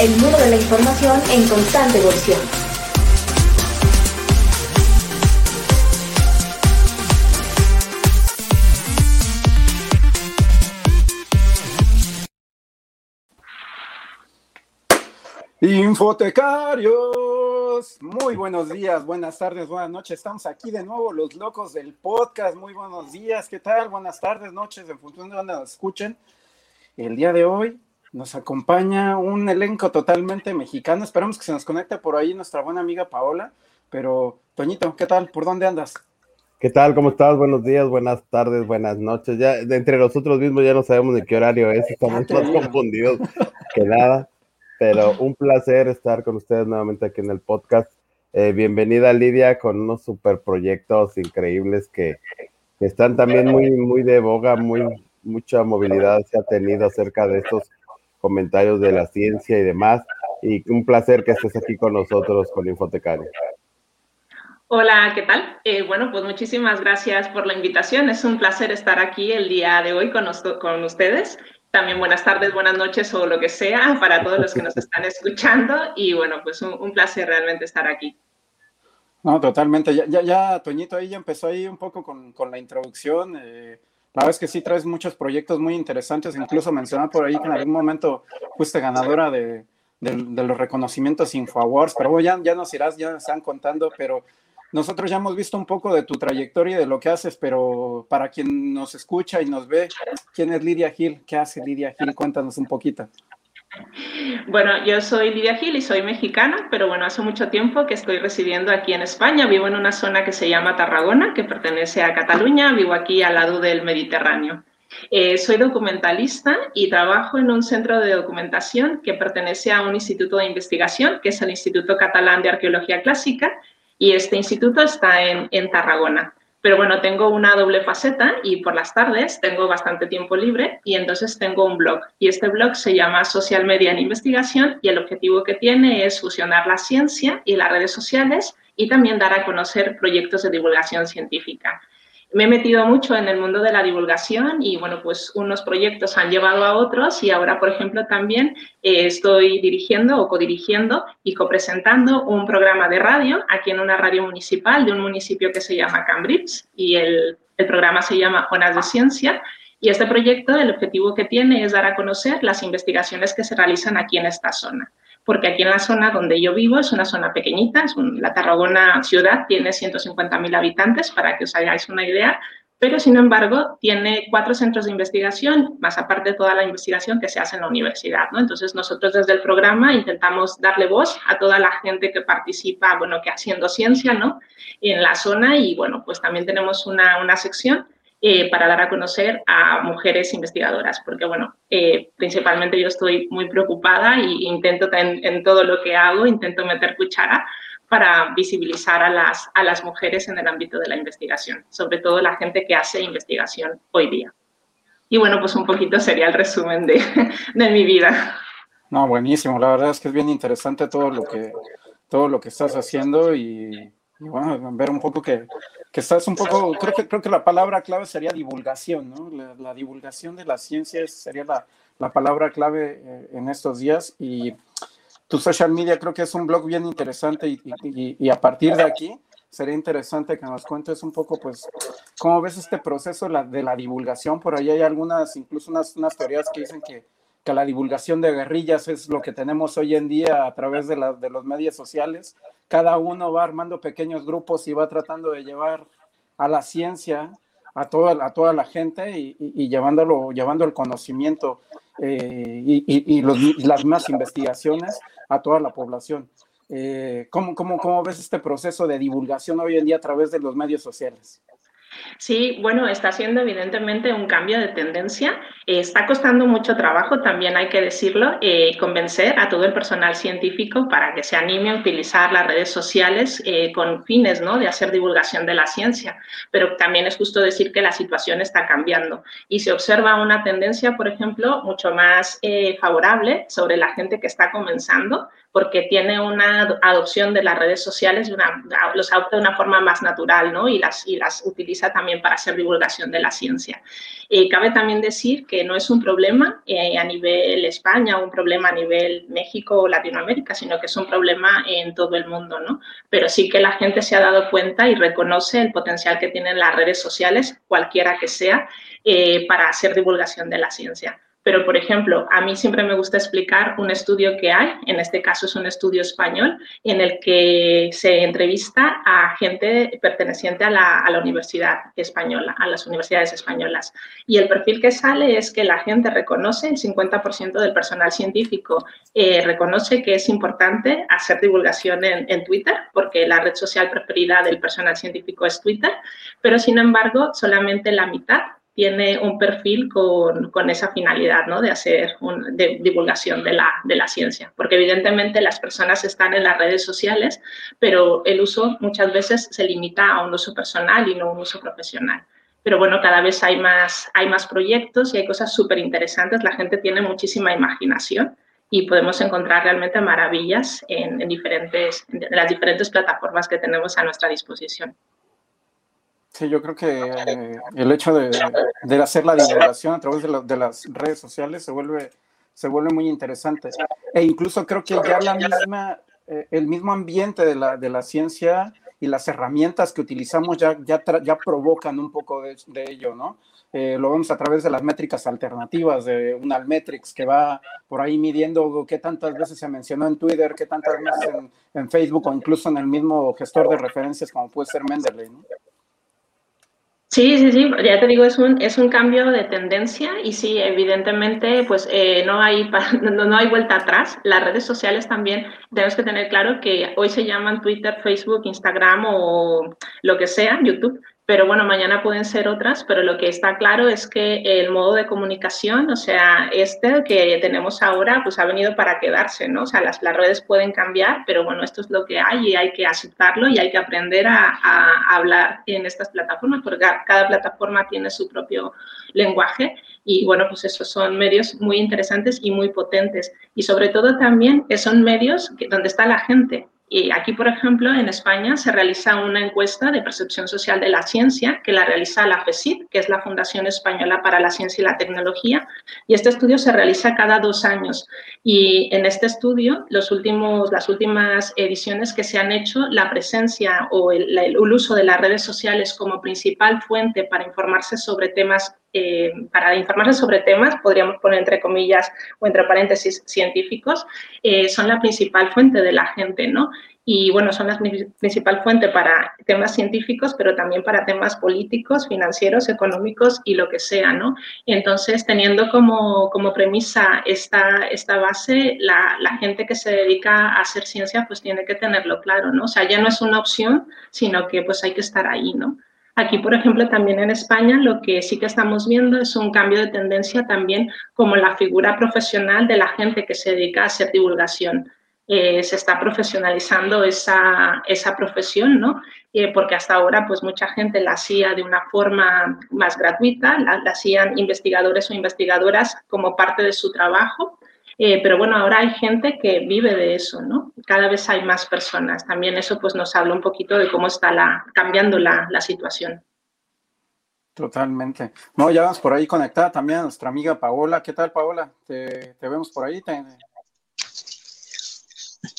el mundo de la información en constante evolución. Infotecarios, muy buenos días, buenas tardes, buenas noches. Estamos aquí de nuevo, los locos del podcast. Muy buenos días, ¿qué tal? Buenas tardes, noches, en función de donde nos escuchen. El día de hoy nos acompaña un elenco totalmente mexicano. Esperamos que se nos conecte por ahí nuestra buena amiga Paola. Pero, Toñito, ¿qué tal? ¿Por dónde andas? ¿Qué tal? ¿Cómo estás? Buenos días, buenas tardes, buenas noches. Ya entre nosotros mismos ya no sabemos de qué horario es, estamos más confundidos que nada pero un placer estar con ustedes nuevamente aquí en el podcast. Eh, bienvenida Lidia con unos super proyectos increíbles que, están también muy, muy de boga, muy, mucha movilidad se ha tenido acerca de estos comentarios de la ciencia y demás. Y un placer que estés aquí con nosotros, con Infotecario. Hola, ¿qué tal? Eh, bueno, pues muchísimas gracias por la invitación. Es un placer estar aquí el día de hoy con, con ustedes también buenas tardes, buenas noches o lo que sea para todos los que nos están escuchando y bueno, pues un, placer realmente estar aquí. No, totalmente. Ya, ya, ya, Toñito ahí ya empezó ahí un poco con, con la introducción. Eh, la verdad es que sí traes muchos proyectos muy interesantes, incluso mencionar por ahí que en algún momento fuiste ganadora de, los reconocimientos InfoAwards, pero bueno, ya, ya nos irás, ya nos están contando, pero nosotros ya hemos visto un poco de tu trayectoria y de lo que haces, pero para quien nos escucha y nos ve, ¿quién es Lidia Gil? ¿Qué hace Lidia Gil? Cuéntanos un poquito. Bueno, yo soy Lidia Gil y soy mexicana, pero bueno, hace mucho tiempo que estoy residiendo aquí en España. Vivo en una zona que se llama Tarragona, que pertenece a Cataluña. Vivo aquí al lado del Mediterráneo. Eh, soy documentalista y trabajo en un centro de documentación que pertenece a un instituto de investigación, que es el Instituto Catalán de Arqueología Clásica, y este instituto está en, en Tarragona. Pero bueno, tengo una doble faceta y por las tardes tengo bastante tiempo libre y entonces tengo un blog. Y este blog se llama Social Media en Investigación y el objetivo que tiene es fusionar la ciencia y las redes sociales y también dar a conocer proyectos de divulgación científica me he metido mucho en el mundo de la divulgación y bueno, pues unos proyectos han llevado a otros y ahora, por ejemplo, también eh, estoy dirigiendo o codirigiendo y copresentando un programa de radio aquí en una radio municipal de un municipio que se llama Cambridge y el, programa se llama Onas de Ciencia. Y este proyecto, el objetivo que tiene es dar a conocer las investigaciones que se realizan aquí en esta zona porque aquí en la zona donde yo vivo es una zona pequeñita, es la Tarragona ciudad tiene 150.000 habitantes, para que os hagáis una idea, pero sin embargo tiene cuatro centros de investigación, más aparte de toda la investigación que se hace en la universidad. ¿no? Entonces nosotros desde el programa intentamos darle voz a toda la gente que participa, bueno, que haciendo ciencia ¿no? en la zona y bueno, pues también tenemos una, una sección eh, para dar a conocer a mujeres investigadoras, porque bueno, eh, principalmente yo estoy muy preocupada e intento en, en, todo lo que hago, intento meter cuchara para visibilizar a las, a las mujeres en el ámbito de la investigación, sobre todo la gente que hace investigación hoy día. Y bueno, pues un poquito sería el resumen de, de mi vida. No, buenísimo, la verdad es que es bien interesante todo lo que, todo lo que estás haciendo y bueno, ver un poco que, que, estás un poco, creo que, creo que la palabra clave sería divulgación, ¿no? La, divulgación de la ciencia sería la, la palabra clave eh, en estos días y tu social media creo que es un blog bien interesante y, y, y, a partir de aquí sería interesante que nos cuentes un poco, pues, cómo ves este proceso de la divulgación. Por ahí hay algunas, incluso unas, unas teorías que dicen que que la divulgación de guerrillas es lo que tenemos hoy en día a través de, de los medios sociales. Cada uno va armando pequeños grupos y va tratando de llevar a la ciencia a toda, a toda la gente y, llevándolo, llevando el conocimiento eh, y, las más investigaciones a toda la población. Eh, ¿cómo, cómo, ¿Cómo ves este proceso de divulgación hoy en día a través de los medios sociales? Sí, bueno, está siendo evidentemente un cambio de tendencia. Eh, está costando mucho trabajo, también hay que decirlo, eh, convencer a todo el personal científico para que se anime a utilizar las redes sociales eh, con fines ¿no? de hacer divulgación de la ciencia. Pero también es justo decir que la situación está cambiando y se observa una tendencia, por ejemplo, mucho más favorable sobre la gente que está comenzando, porque tiene una adopción de las redes sociales, los adopta de una forma más natural ¿no? y, las, utiliza también para hacer divulgación de la ciencia. Eh, cabe también decir que no es un problema eh, a nivel España un problema a nivel México o Latinoamérica, sino que es un problema en todo el mundo, ¿no? Pero sí que la gente se ha dado cuenta y reconoce el potencial que tienen las redes sociales, cualquiera que sea, eh, para hacer divulgación de la ciencia. Pero, por ejemplo, a mí siempre me gusta explicar un estudio que hay, en este caso es un estudio español, en el que se entrevista a gente perteneciente a la, universidad española, a las universidades españolas. Y el perfil que sale es que la gente reconoce, el 50% del personal científico eh, reconoce que es importante hacer divulgación en, en Twitter, porque la red social preferida del personal científico es Twitter, pero sin embargo, solamente la mitad tiene un perfil con, con esa finalidad ¿no? de hacer un, de divulgación de la, de la ciencia, porque evidentemente las personas están en las redes sociales, pero el uso muchas veces se limita a un uso personal y no un uso profesional. Pero bueno, cada vez hay más, hay más proyectos y hay cosas súper interesantes, la gente tiene muchísima imaginación y podemos encontrar realmente maravillas en, en diferentes, en las diferentes plataformas que tenemos a nuestra disposición. Sí, yo creo que eh, el hecho de, hacer la divulgación a través de, la, de, las redes sociales se vuelve, se vuelve muy interesante. E incluso creo que ya la misma, eh, el mismo ambiente de la, de la ciencia y las herramientas que utilizamos ya, ya, ya provocan un poco de, ello, ¿no? Eh, lo vemos a través de las métricas alternativas, de un Almetrics que va por ahí midiendo qué tantas veces se mencionó en Twitter, qué tantas veces en Facebook o incluso en el mismo gestor de referencias como puede ser Mendeley, ¿no? Sí, sí, sí, ya te digo, es un, es un cambio de tendencia y sí, evidentemente, pues eh, no, hay, no, no, hay vuelta atrás. Las redes sociales también tenemos que tener claro que hoy se llaman Twitter, Facebook, Instagram o lo que sea, YouTube, pero bueno, mañana pueden ser otras, pero lo que está claro es que el modo de comunicación, o sea, este que tenemos ahora, pues ha venido para quedarse, ¿no? O sea, las, redes pueden cambiar, pero bueno, esto es lo que hay y hay que aceptarlo y hay que aprender a, a hablar en estas plataformas, porque cada plataforma tiene su propio lenguaje y bueno, pues esos son medios muy interesantes y muy potentes. Y sobre todo también son medios donde está la gente, y aquí, por ejemplo, en España se realiza una encuesta de percepción social de la ciencia que la realiza la FESID, que es la Fundación Española para la Ciencia y la Tecnología, y este estudio se realiza cada dos años. Y en este estudio, los últimos, las últimas ediciones que se han hecho, la presencia o el uso de las redes sociales como principal fuente para informarse sobre temas eh, para informarse sobre temas, podríamos poner entre comillas o entre paréntesis científicos, eh, son la principal fuente de la gente, ¿no? Y bueno, son la principal fuente para temas científicos, pero también para temas políticos, financieros, económicos y lo que sea, ¿no? Entonces, teniendo como, como premisa esta, esta base, la, la, gente que se dedica a hacer ciencia, pues tiene que tenerlo claro, ¿no? O sea, ya no es una opción, sino que pues hay que estar ahí, ¿no? Aquí, por ejemplo, también en España, lo que sí que estamos viendo es un cambio de tendencia también como la figura profesional de la gente que se dedica a hacer divulgación. Eh, se está profesionalizando esa, esa profesión, ¿no? Eh, porque hasta ahora, pues mucha gente la hacía de una forma más gratuita, la, la hacían investigadores o investigadoras como parte de su trabajo, eh, pero bueno, ahora hay gente que vive de eso, ¿no? Cada vez hay más personas. También eso pues nos habla un poquito de cómo está la, cambiando la, la situación. Totalmente. No, ya vamos por ahí conectada también a nuestra amiga Paola. ¿Qué tal, Paola? ¿Te, te vemos por ahí? ¿Te...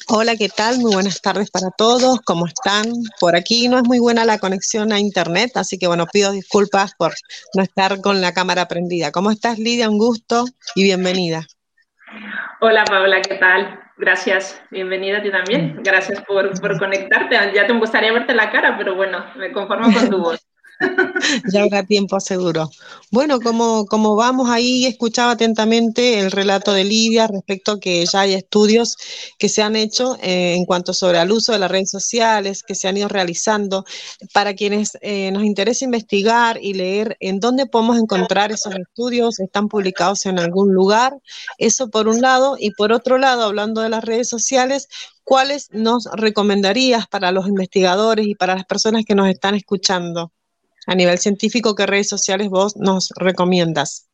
Hola, ¿qué tal? Muy buenas tardes para todos. ¿Cómo están? Por aquí no es muy buena la conexión a internet, así que bueno, pido disculpas por no estar con la cámara prendida. ¿Cómo estás, Lidia? Un gusto y bienvenida. Hola Paola, ¿qué tal? Gracias, bienvenida a ti también. Gracias por, por conectarte. Ya te gustaría verte la cara, pero bueno, me conformo con tu voz. ya habrá tiempo seguro. Bueno, como, como vamos ahí, escuchaba atentamente el relato de Lidia respecto a que ya hay estudios que se han hecho eh, en cuanto sobre el uso de las redes sociales, que se han ido realizando. Para quienes eh, nos interesa investigar y leer en dónde podemos encontrar esos estudios, están publicados en algún lugar. Eso por un lado. Y por otro lado, hablando de las redes sociales, ¿cuáles nos recomendarías para los investigadores y para las personas que nos están escuchando? A nivel científico, ¿qué redes sociales vos nos recomiendas?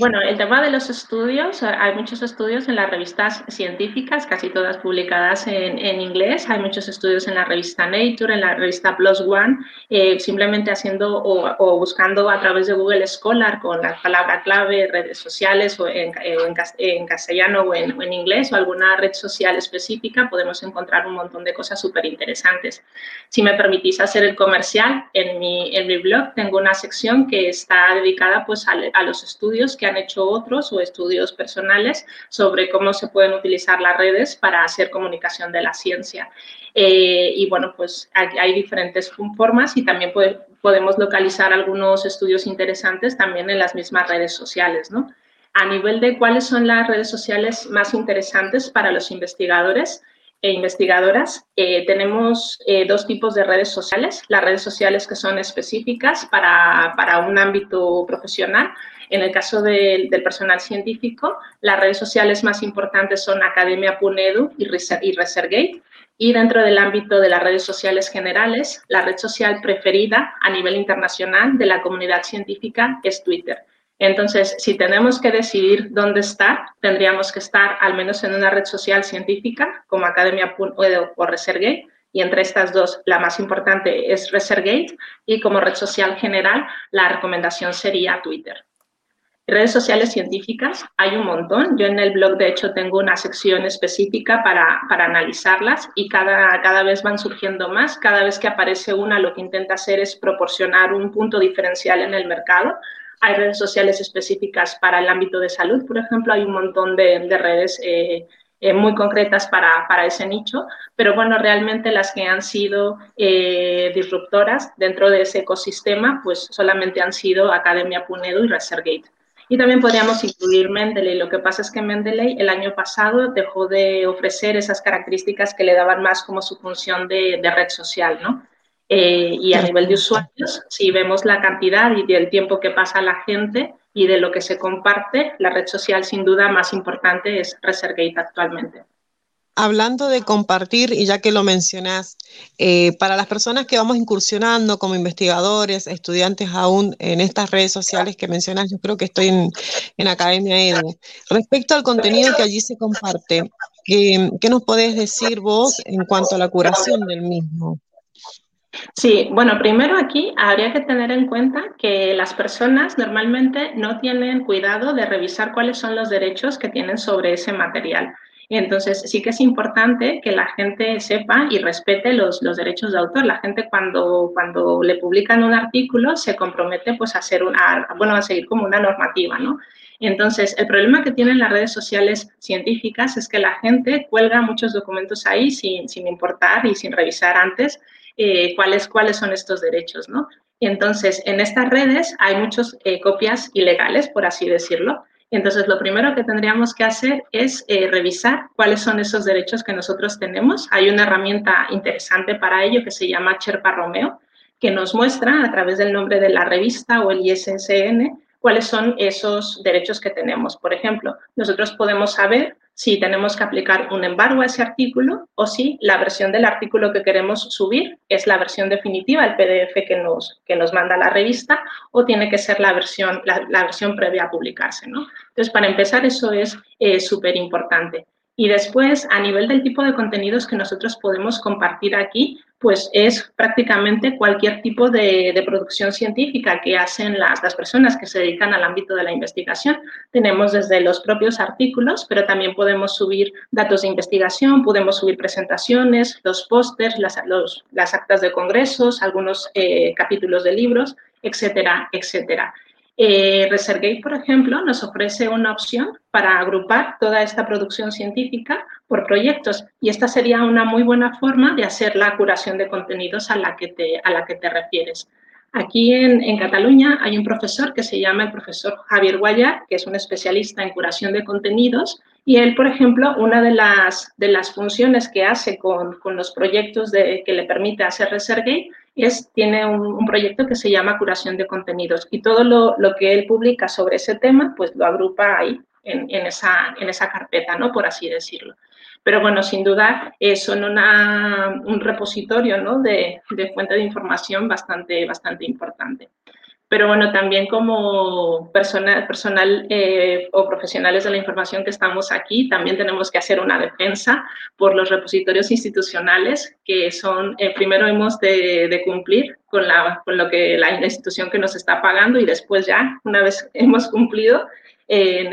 Bueno, el tema de los estudios, hay muchos estudios en las revistas científicas, casi todas publicadas en, inglés. Hay muchos estudios en la revista Nature, en la revista Plus One, eh, simplemente haciendo o, buscando a través de Google Scholar con la palabra clave, redes sociales o en, en, castellano o en, en, inglés o alguna red social específica, podemos encontrar un montón de cosas súper interesantes. Si me permitís hacer el comercial, en mi, en mi blog tengo una sección que está dedicada pues, a los estudios que han hecho otros o estudios personales sobre cómo se pueden utilizar las redes para hacer comunicación de la ciencia. Eh, y bueno, pues hay, diferentes formas y también podemos localizar algunos estudios interesantes también en las mismas redes sociales, ¿no? A nivel de cuáles son las redes sociales más interesantes para los investigadores, e investigadoras. Eh, tenemos eh, dos tipos de redes sociales, las redes sociales que son específicas para, para un ámbito profesional. En el caso del personal científico, las redes sociales más importantes son Academia Punedu y, y ResearchGate. Y dentro del ámbito de las redes sociales generales, la red social preferida a nivel internacional de la comunidad científica es Twitter. Entonces, si tenemos que decidir dónde estar, tendríamos que estar al menos en una red social científica como Academia o ResearchGate, y entre estas dos, la más importante es ResearchGate, y como red social general, la recomendación sería Twitter. Redes sociales científicas hay un montón. Yo en el blog, de hecho, tengo una sección específica para, para analizarlas y cada, cada vez van surgiendo más. Cada vez que aparece una, lo que intenta hacer es proporcionar un punto diferencial en el mercado hay redes sociales específicas para el ámbito de salud, por ejemplo, hay un montón de, redes eh, eh, muy concretas para, para, ese nicho, pero bueno, realmente las que han sido eh, disruptoras dentro de ese ecosistema, pues solamente han sido Academia Punedo y ResearchGate. Y también podríamos incluir Mendeley. Lo que pasa es que Mendeley el año pasado dejó de ofrecer esas características que le daban más como su función de, de red social, ¿no? Eh, y a nivel de usuarios, si vemos la cantidad y el tiempo que pasa la gente y de lo que se comparte, la red social sin duda más importante es ResearchGate actualmente. Hablando de compartir, y ya que lo mencionas, eh, para las personas que vamos incursionando como investigadores, estudiantes aún en estas redes sociales que mencionas, yo creo que estoy en, en Academia Edu. Respecto al contenido que allí se comparte, ¿qué, ¿qué nos podés decir vos en cuanto a la curación del mismo? Sí, bueno, primero aquí habría que tener en cuenta que las personas normalmente no tienen cuidado de revisar cuáles son los derechos que tienen sobre ese material. Y entonces sí que es importante que la gente sepa y respete los, los, derechos de autor. La gente cuando, cuando le publican un artículo se compromete pues a hacer una, bueno, a seguir como una normativa, ¿no? Entonces, el problema que tienen las redes sociales científicas es que la gente cuelga muchos documentos ahí sin, sin importar y sin revisar antes eh, cuáles, cuáles son estos derechos, ¿no? Y entonces, en estas redes hay muchas eh, copias ilegales, por así decirlo. Entonces, lo primero que tendríamos que hacer es eh, revisar cuáles son esos derechos que nosotros tenemos. Hay una herramienta interesante para ello que se llama Sherpa Romeo, que nos muestra a través del nombre de la revista o el ISSN cuáles son esos derechos que tenemos. Por ejemplo, nosotros podemos saber si tenemos que aplicar un embargo a ese artículo o si la versión del artículo que queremos subir es la versión definitiva, el PDF que nos, que nos manda la revista, o tiene que ser la versión, la, versión previa a publicarse. ¿no? Entonces, para empezar, eso es eh, súper importante. Y después, a nivel del tipo de contenidos que nosotros podemos compartir aquí, pues es prácticamente cualquier tipo de, producción científica que hacen las, las, personas que se dedican al ámbito de la investigación. Tenemos desde los propios artículos, pero también podemos subir datos de investigación, podemos subir presentaciones, los pósters, las, las actas de congresos, algunos eh, capítulos de libros, etcétera, etcétera. Eh, por ejemplo, nos ofrece una opción para agrupar toda esta producción científica por proyectos y esta sería una muy buena forma de hacer la curación de contenidos a la que te, a la que te refieres. Aquí en, en, Cataluña hay un profesor que se llama el profesor Javier Guayar, que es un especialista en curación de contenidos y él, por ejemplo, una de las, de las funciones que hace con, con los proyectos que le permite hacer ResearchGate es, tiene un, proyecto que se llama curación de contenidos y todo lo, lo, que él publica sobre ese tema, pues lo agrupa ahí, en, en, esa, en esa carpeta, ¿no? Por así decirlo. Pero bueno, sin duda eh, son un repositorio ¿no? de, de, fuente de información bastante, bastante importante. Pero bueno, también como personal, personal eh, o profesionales de la información que estamos aquí, también tenemos que hacer una defensa por los repositorios institucionales, que son, eh, primero hemos de, cumplir con, la, con lo que la, institución que nos está pagando y después ya, una vez hemos cumplido, eh,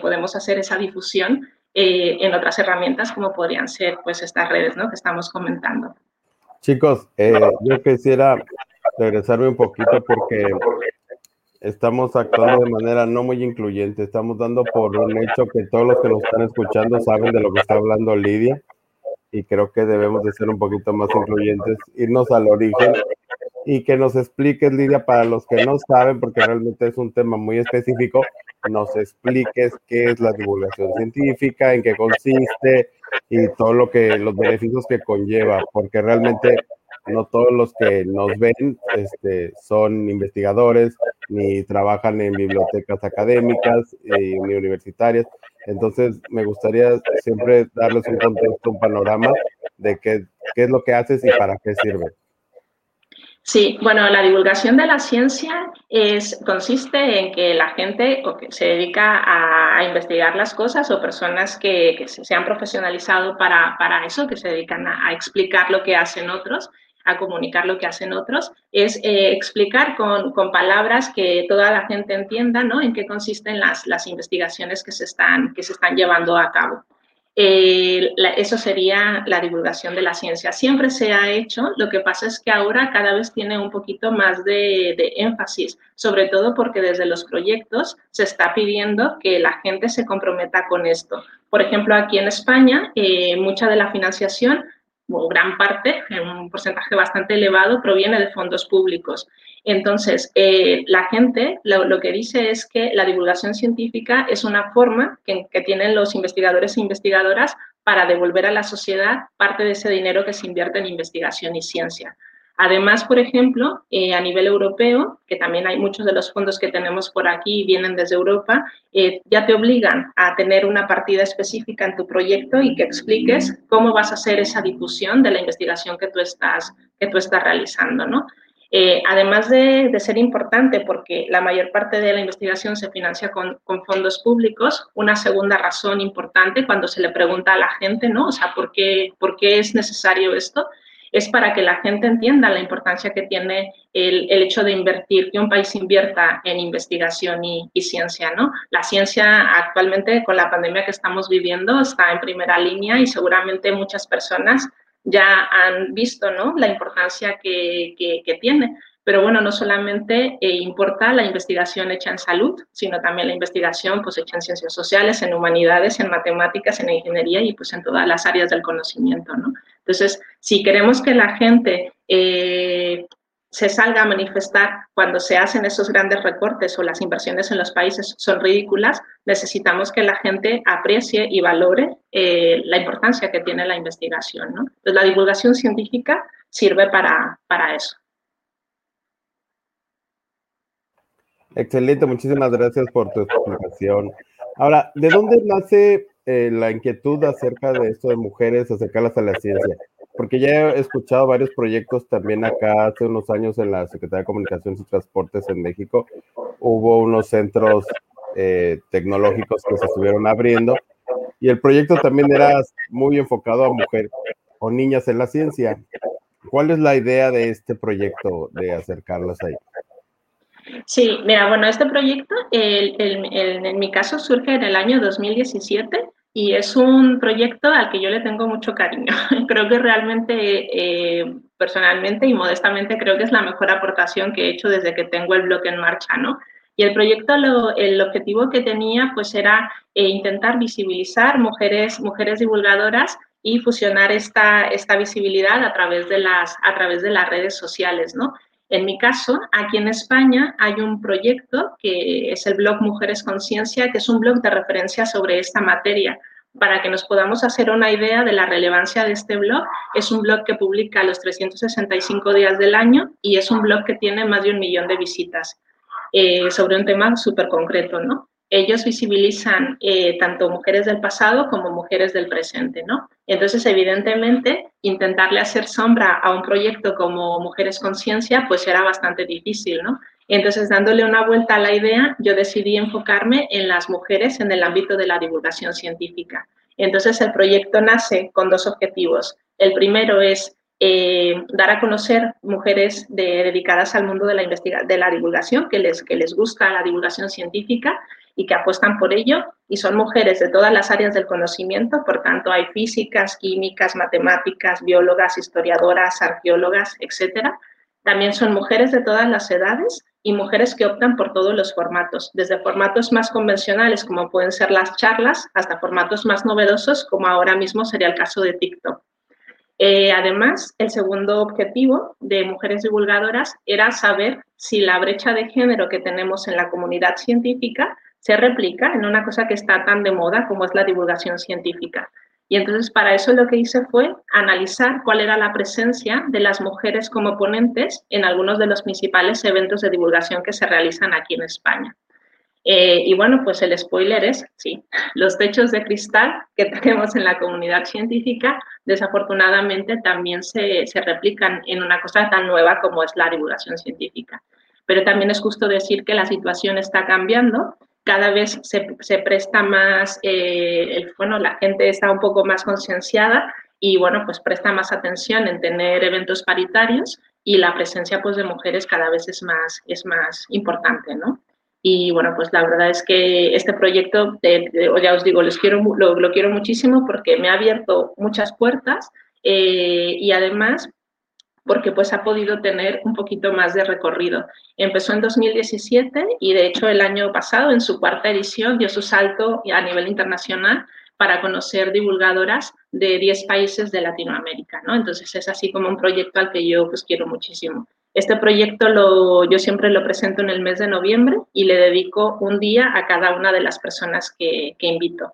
podemos hacer esa difusión en otras herramientas como podrían ser pues estas redes ¿no? que estamos comentando. Chicos, yo quisiera regresarme un poquito porque estamos actuando de manera no muy incluyente. Estamos dando por un hecho que todos los que nos están escuchando saben de lo que está hablando Lidia y creo que debemos de ser un poquito más incluyentes, irnos al origen y que nos expliques, Lidia, para los que no saben, porque realmente es un tema muy específico, nos expliques qué es la divulgación científica, en qué consiste y todo lo que los beneficios que conlleva, porque realmente no todos los que nos ven este, son investigadores ni trabajan en bibliotecas académicas eh, ni universitarias. Entonces, me gustaría siempre darles un contexto, un panorama de qué, qué es lo que haces y para qué sirve. Sí, bueno, la divulgación de la ciencia es, consiste en que la gente que se dedica a, investigar las cosas o personas que, se han profesionalizado para, para, eso, que se dedican a explicar lo que hacen otros, a comunicar lo que hacen otros, es eh, explicar con, con, palabras que toda la gente entienda ¿no? en qué consisten las, las investigaciones que se, están, que se están llevando a cabo. Eso sería la divulgación de la ciencia. Siempre se ha hecho, lo que pasa es que ahora cada vez tiene un poquito más de, de énfasis, sobre todo porque desde los proyectos se está pidiendo que la gente se comprometa con esto. Por ejemplo, aquí en España, eh, mucha de la financiación o gran parte, un porcentaje bastante elevado, proviene de fondos públicos. Entonces, eh, la gente lo, que dice es que la divulgación científica es una forma que, que tienen los investigadores e investigadoras para devolver a la sociedad parte de ese dinero que se invierte en investigación y ciencia. Además, por ejemplo, eh, a nivel europeo, que también hay muchos de los fondos que tenemos por aquí vienen desde Europa, eh, ya te obligan a tener una partida específica en tu proyecto y que expliques cómo vas a hacer esa difusión de la investigación que tú estás, que tú estás realizando, ¿no? Eh, además de, ser importante porque la mayor parte de la investigación se financia con, con, fondos públicos, una segunda razón importante cuando se le pregunta a la gente, ¿no? O sea, ¿por qué, por qué es necesario esto? Es para que la gente entienda la importancia que tiene el, el hecho de invertir, que un país invierta en investigación y, ciencia, ¿no? La ciencia actualmente con la pandemia que estamos viviendo está en primera línea y seguramente muchas personas ya han visto, ¿no? La importancia que, que tiene. Pero bueno, no solamente eh, importa la investigación hecha en salud, sino también la investigación pues, hecha en ciencias sociales, en humanidades, en matemáticas, en ingeniería y pues en todas las áreas del conocimiento. ¿no? Entonces, si queremos que la gente eh, se salga a manifestar cuando se hacen esos grandes recortes o las inversiones en los países son ridículas, necesitamos que la gente aprecie y valore eh, la importancia que tiene la investigación. ¿no? Entonces, la divulgación científica sirve para, para eso. Excelente, muchísimas gracias por tu explicación. Ahora, ¿de dónde nace eh, la inquietud acerca de esto de mujeres, acercarlas a la ciencia? Porque ya he escuchado varios proyectos también acá hace unos años en la Secretaría de Comunicaciones y Transportes en México. Hubo unos centros eh, tecnológicos que se estuvieron abriendo y el proyecto también era muy enfocado a mujeres o niñas en la ciencia. ¿Cuál es la idea de este proyecto de acercarlas ahí? Sí, mira, bueno, este proyecto en mi caso surge en el año 2017 y es un proyecto al que yo le tengo mucho cariño. creo que realmente, eh, personalmente y modestamente, creo que es la mejor aportación que he hecho desde que tengo el blog en marcha, ¿no? Y el proyecto, el objetivo que tenía, pues era eh, intentar visibilizar mujeres, mujeres divulgadoras y fusionar esta, esta visibilidad a través, de las, a través de las redes sociales, ¿no? En mi caso, aquí en España hay un proyecto que es el blog Mujeres Conciencia, que es un blog de referencia sobre esta materia. Para que nos podamos hacer una idea de la relevancia de este blog, es un blog que publica los 365 días del año y es un blog que tiene más de un millón de visitas eh, sobre un tema súper concreto, ¿no? Ellos visibilizan eh, tanto mujeres del pasado como mujeres del presente, ¿no? Entonces, evidentemente, intentarle hacer sombra a un proyecto como Mujeres Conciencia, pues era bastante difícil, ¿no? Entonces, dándole una vuelta a la idea, yo decidí enfocarme en las mujeres en el ámbito de la divulgación científica. Entonces, el proyecto nace con dos objetivos. El primero es eh, dar a conocer mujeres dedicadas al mundo de la, de la divulgación, que les, que les gusta la divulgación científica y que apuestan por ello. Y son mujeres de todas las áreas del conocimiento, por tanto hay físicas, químicas, matemáticas, biólogas, historiadoras, arqueólogas, etcétera. También son mujeres de todas las edades y mujeres que optan por todos los formatos, desde formatos más convencionales como pueden ser las charlas hasta formatos más novedosos como ahora mismo sería el caso de TikTok. Eh, además, el segundo objetivo de Mujeres Divulgadoras era saber si la brecha de género que tenemos en la comunidad científica se replica en una cosa que está tan de moda como es la divulgación científica. Y entonces para eso lo que hice fue analizar cuál era la presencia de las mujeres como ponentes en algunos de los principales eventos de divulgación que se realizan aquí en España. Eh, y bueno, pues el spoiler es, sí, los techos de cristal que tenemos en la comunidad científica, desafortunadamente también se, se, replican en una cosa tan nueva como es la divulgación científica. Pero también es justo decir que la situación está cambiando, cada vez se, presta más, eh, bueno, la gente está un poco más concienciada y bueno, pues presta más atención en tener eventos paritarios y la presencia pues de mujeres cada vez es más, es más importante, ¿no? Y bueno, pues la verdad es que este proyecto, ya os digo, les quiero, lo, quiero muchísimo porque me ha abierto muchas puertas eh, y además porque pues ha podido tener un poquito más de recorrido. Empezó en 2017 y de hecho el año pasado, en su cuarta edición, dio su salto a nivel internacional para conocer divulgadoras de 10 países de Latinoamérica, ¿no? Entonces es así como un proyecto al que yo pues quiero muchísimo. Este proyecto lo, yo siempre lo presento en el mes de noviembre y le dedico un día a cada una de las personas que, invito.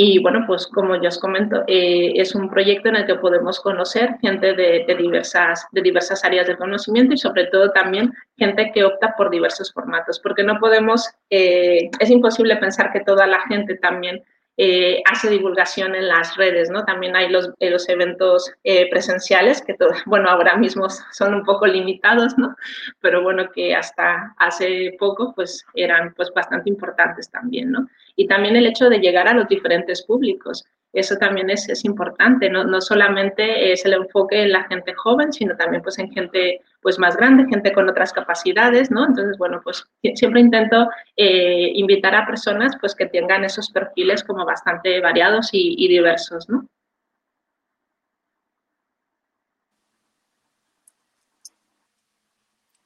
Y bueno, pues como ya os comento, eh, es un proyecto en el que podemos conocer gente de, diversas, de diversas áreas del conocimiento y sobre todo también gente que opta por diversos formatos, porque no podemos, eh, es imposible pensar que toda la gente también eh, hace divulgación en las redes, ¿no? También hay los, eh, eventos eh, presenciales, que todo, bueno, ahora mismo son un poco limitados, ¿no? Pero bueno, que hasta hace poco, pues, eran, pues, bastante importantes también, ¿no? Y también el hecho de llegar a los diferentes públicos. Eso también es, es importante, ¿no? no solamente es el enfoque en la gente joven, sino también pues en gente pues más grande, gente con otras capacidades, ¿no? Entonces, bueno, pues siempre intento eh, invitar a personas pues que tengan esos perfiles como bastante variados y, diversos, ¿no?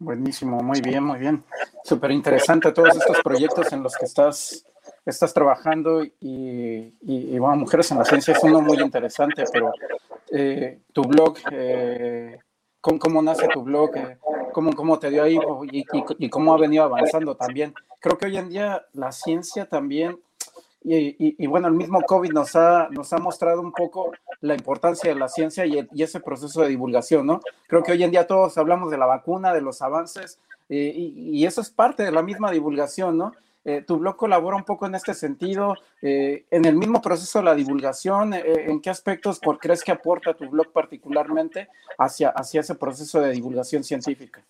Buenísimo, muy bien, muy bien. Súper interesante todos estos proyectos en los que estás estás trabajando y, y, bueno, Mujeres en la Ciencia es uno muy interesante, pero eh, tu blog, eh, ¿cómo, nace tu blog? Eh, ¿cómo, ¿Cómo te dio ahí y, y, cómo ha venido avanzando también? Creo que hoy en día la ciencia también, y, bueno, el mismo COVID nos ha, nos ha mostrado un poco la importancia de la ciencia y, ese proceso de divulgación, ¿no? Creo que hoy en día todos hablamos de la vacuna, de los avances, y, eso es parte de la misma divulgación, ¿no? Eh, tu blog colabora un poco en este sentido, eh, en el mismo proceso de la divulgación, eh, ¿en qué aspectos por, crees que aporta tu blog particularmente hacia, hacia ese proceso de divulgación científica?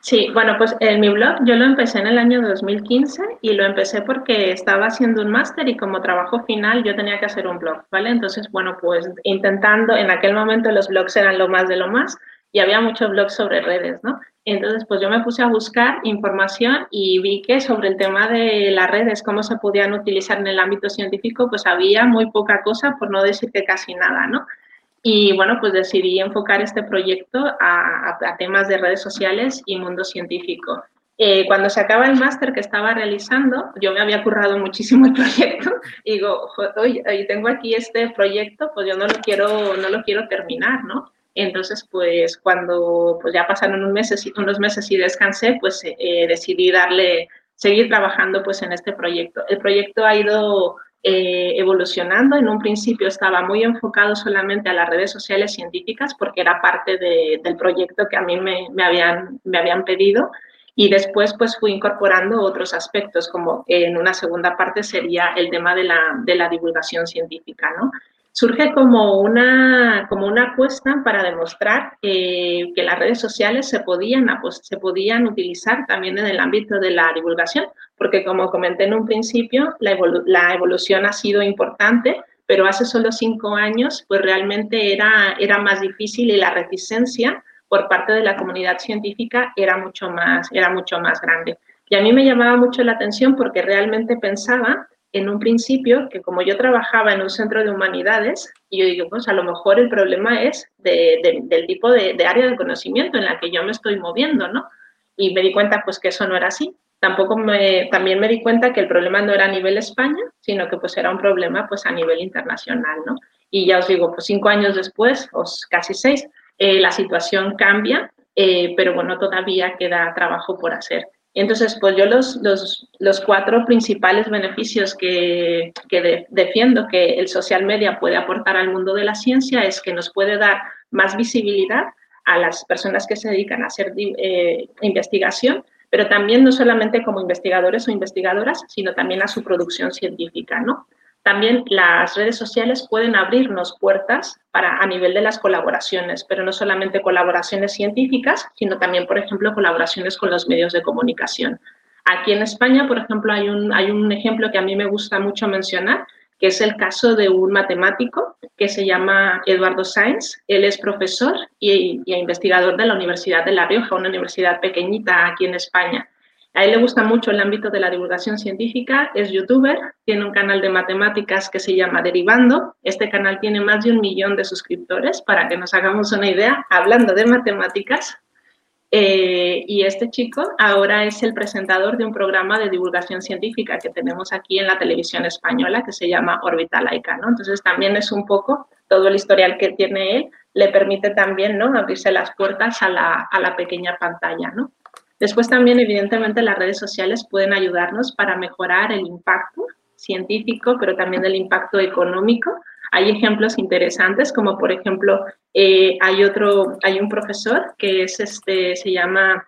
Sí, bueno, pues en mi blog yo lo empecé en el año 2015 y lo empecé porque estaba haciendo un máster y como trabajo final yo tenía que hacer un blog, ¿vale? Entonces, bueno, pues intentando, en aquel momento los blogs eran lo más de lo más y había muchos blogs sobre redes, ¿no? Entonces, pues yo me puse a buscar información y vi que sobre el tema de las redes, cómo se podían utilizar en el ámbito científico, pues había muy poca cosa, por no decir que casi nada, ¿no? Y bueno, pues decidí enfocar este proyecto a, temas de redes sociales y mundo científico. Eh, cuando se acaba el máster que estaba realizando, yo me había currado muchísimo el proyecto y digo, oye, tengo aquí este proyecto, pues yo no lo quiero, no lo quiero terminar, ¿no? Entonces, pues cuando pues ya pasaron unos meses, unos meses y descansé, pues eh, decidí darle, seguir trabajando pues en este proyecto. El proyecto ha ido eh, evolucionando. En un principio estaba muy enfocado solamente a las redes sociales científicas porque era parte del proyecto que a mí me, me, habían, me habían pedido. Y después pues fui incorporando otros aspectos, como en una segunda parte sería el tema de la, de la divulgación científica, ¿no? Surge como una, como una apuesta para demostrar que las redes sociales se podían, se podían utilizar también en el ámbito de la divulgación, porque como comenté en un principio, la, la evolución ha sido importante, pero hace solo cinco años, pues realmente era, era más difícil y la reticencia por parte de la comunidad científica era mucho más, era mucho más grande. Y a mí me llamaba mucho la atención porque realmente pensaba en un principio que como yo trabajaba en un centro de humanidades, y yo digo, pues a lo mejor el problema es del tipo de, de, área de conocimiento en la que yo me estoy moviendo, ¿no? Y me di cuenta pues que eso no era así. Tampoco me, también me di cuenta que el problema no era a nivel España, sino que pues era un problema pues a nivel internacional, ¿no? Y ya os digo, pues cinco años después, o casi seis, eh, la situación cambia, eh, pero bueno, todavía queda trabajo por hacer. Entonces, pues yo los, los, los cuatro principales beneficios que, que defiendo que el social media puede aportar al mundo de la ciencia es que nos puede dar más visibilidad a las personas que se dedican a hacer eh, investigación, pero también no solamente como investigadores o investigadoras, sino también a su producción científica, ¿no? También las redes sociales pueden abrirnos puertas para, a nivel de las colaboraciones, pero no solamente colaboraciones científicas, sino también, por ejemplo, colaboraciones con los medios de comunicación. Aquí en España, por ejemplo, hay un, hay un ejemplo que a mí me gusta mucho mencionar, que es el caso de un matemático que se llama Eduardo Sáenz. Él es profesor y, y investigador de la Universidad de La Rioja, una universidad pequeñita aquí en España. A él le gusta mucho el ámbito de la divulgación científica, es youtuber, tiene un canal de matemáticas que se llama Derivando. Este canal tiene más de un millón de suscriptores, para que nos hagamos una idea, hablando de matemáticas. Eh, y este chico ahora es el presentador de un programa de divulgación científica que tenemos aquí en la televisión española que se llama Orbital Laica. Entonces también es un poco todo el historial que tiene él, le permite también, ¿no? Abrirse las puertas a la, a la pequeña pantalla, ¿no? Después también, evidentemente, las redes sociales pueden ayudarnos para mejorar el impacto científico, pero también el impacto económico. Hay ejemplos interesantes, como por ejemplo, eh, hay otro, hay un profesor que es este, se llama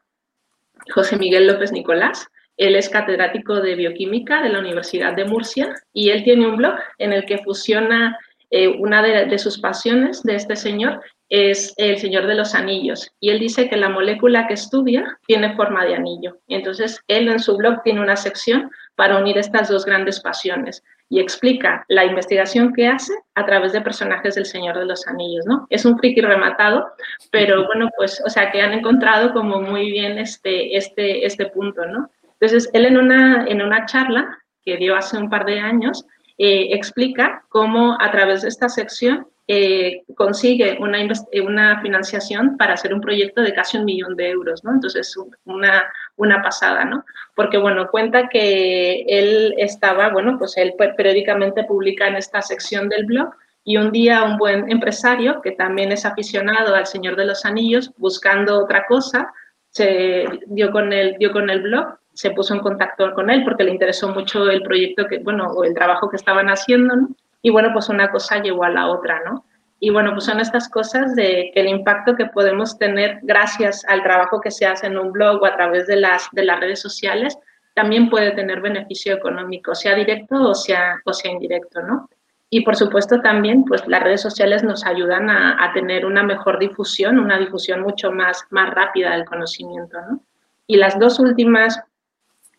José Miguel López Nicolás. Él es catedrático de bioquímica de la Universidad de Murcia y él tiene un blog en el que fusiona eh, una de, sus pasiones de este señor es el Señor de los Anillos. Y él dice que la molécula que estudia tiene forma de anillo. Entonces, él en su blog tiene una sección para unir estas dos grandes pasiones y explica la investigación que hace a través de personajes del Señor de los Anillos, ¿no? Es un friki rematado, pero bueno, pues, o sea, que han encontrado como muy bien este, este, este punto, ¿no? Entonces, él en una, en una charla que dio hace un par de años, eh, explica cómo a través de esta sección eh, consigue una, una financiación para hacer un proyecto de casi un millón de euros, ¿no? Entonces, una, una pasada, ¿no? Porque, bueno, cuenta que él estaba, bueno, pues él periódicamente publica en esta sección del blog y un día un buen empresario, que también es aficionado al Señor de los Anillos, buscando otra cosa, se dio con el, dio con el blog se puso en contacto con él porque le interesó mucho el proyecto que, bueno, o el trabajo que estaban haciendo. Y bueno, pues una cosa llevó a la otra, ¿no? Y bueno, pues son estas cosas de que el impacto que podemos tener gracias al trabajo que se hace en un blog o a través de las, de las redes sociales, también puede tener beneficio económico, sea directo o sea, o sea indirecto, ¿no? Y por supuesto también, pues las redes sociales nos ayudan a, tener una mejor difusión, una difusión mucho más, más rápida del conocimiento, ¿no? Y las dos últimas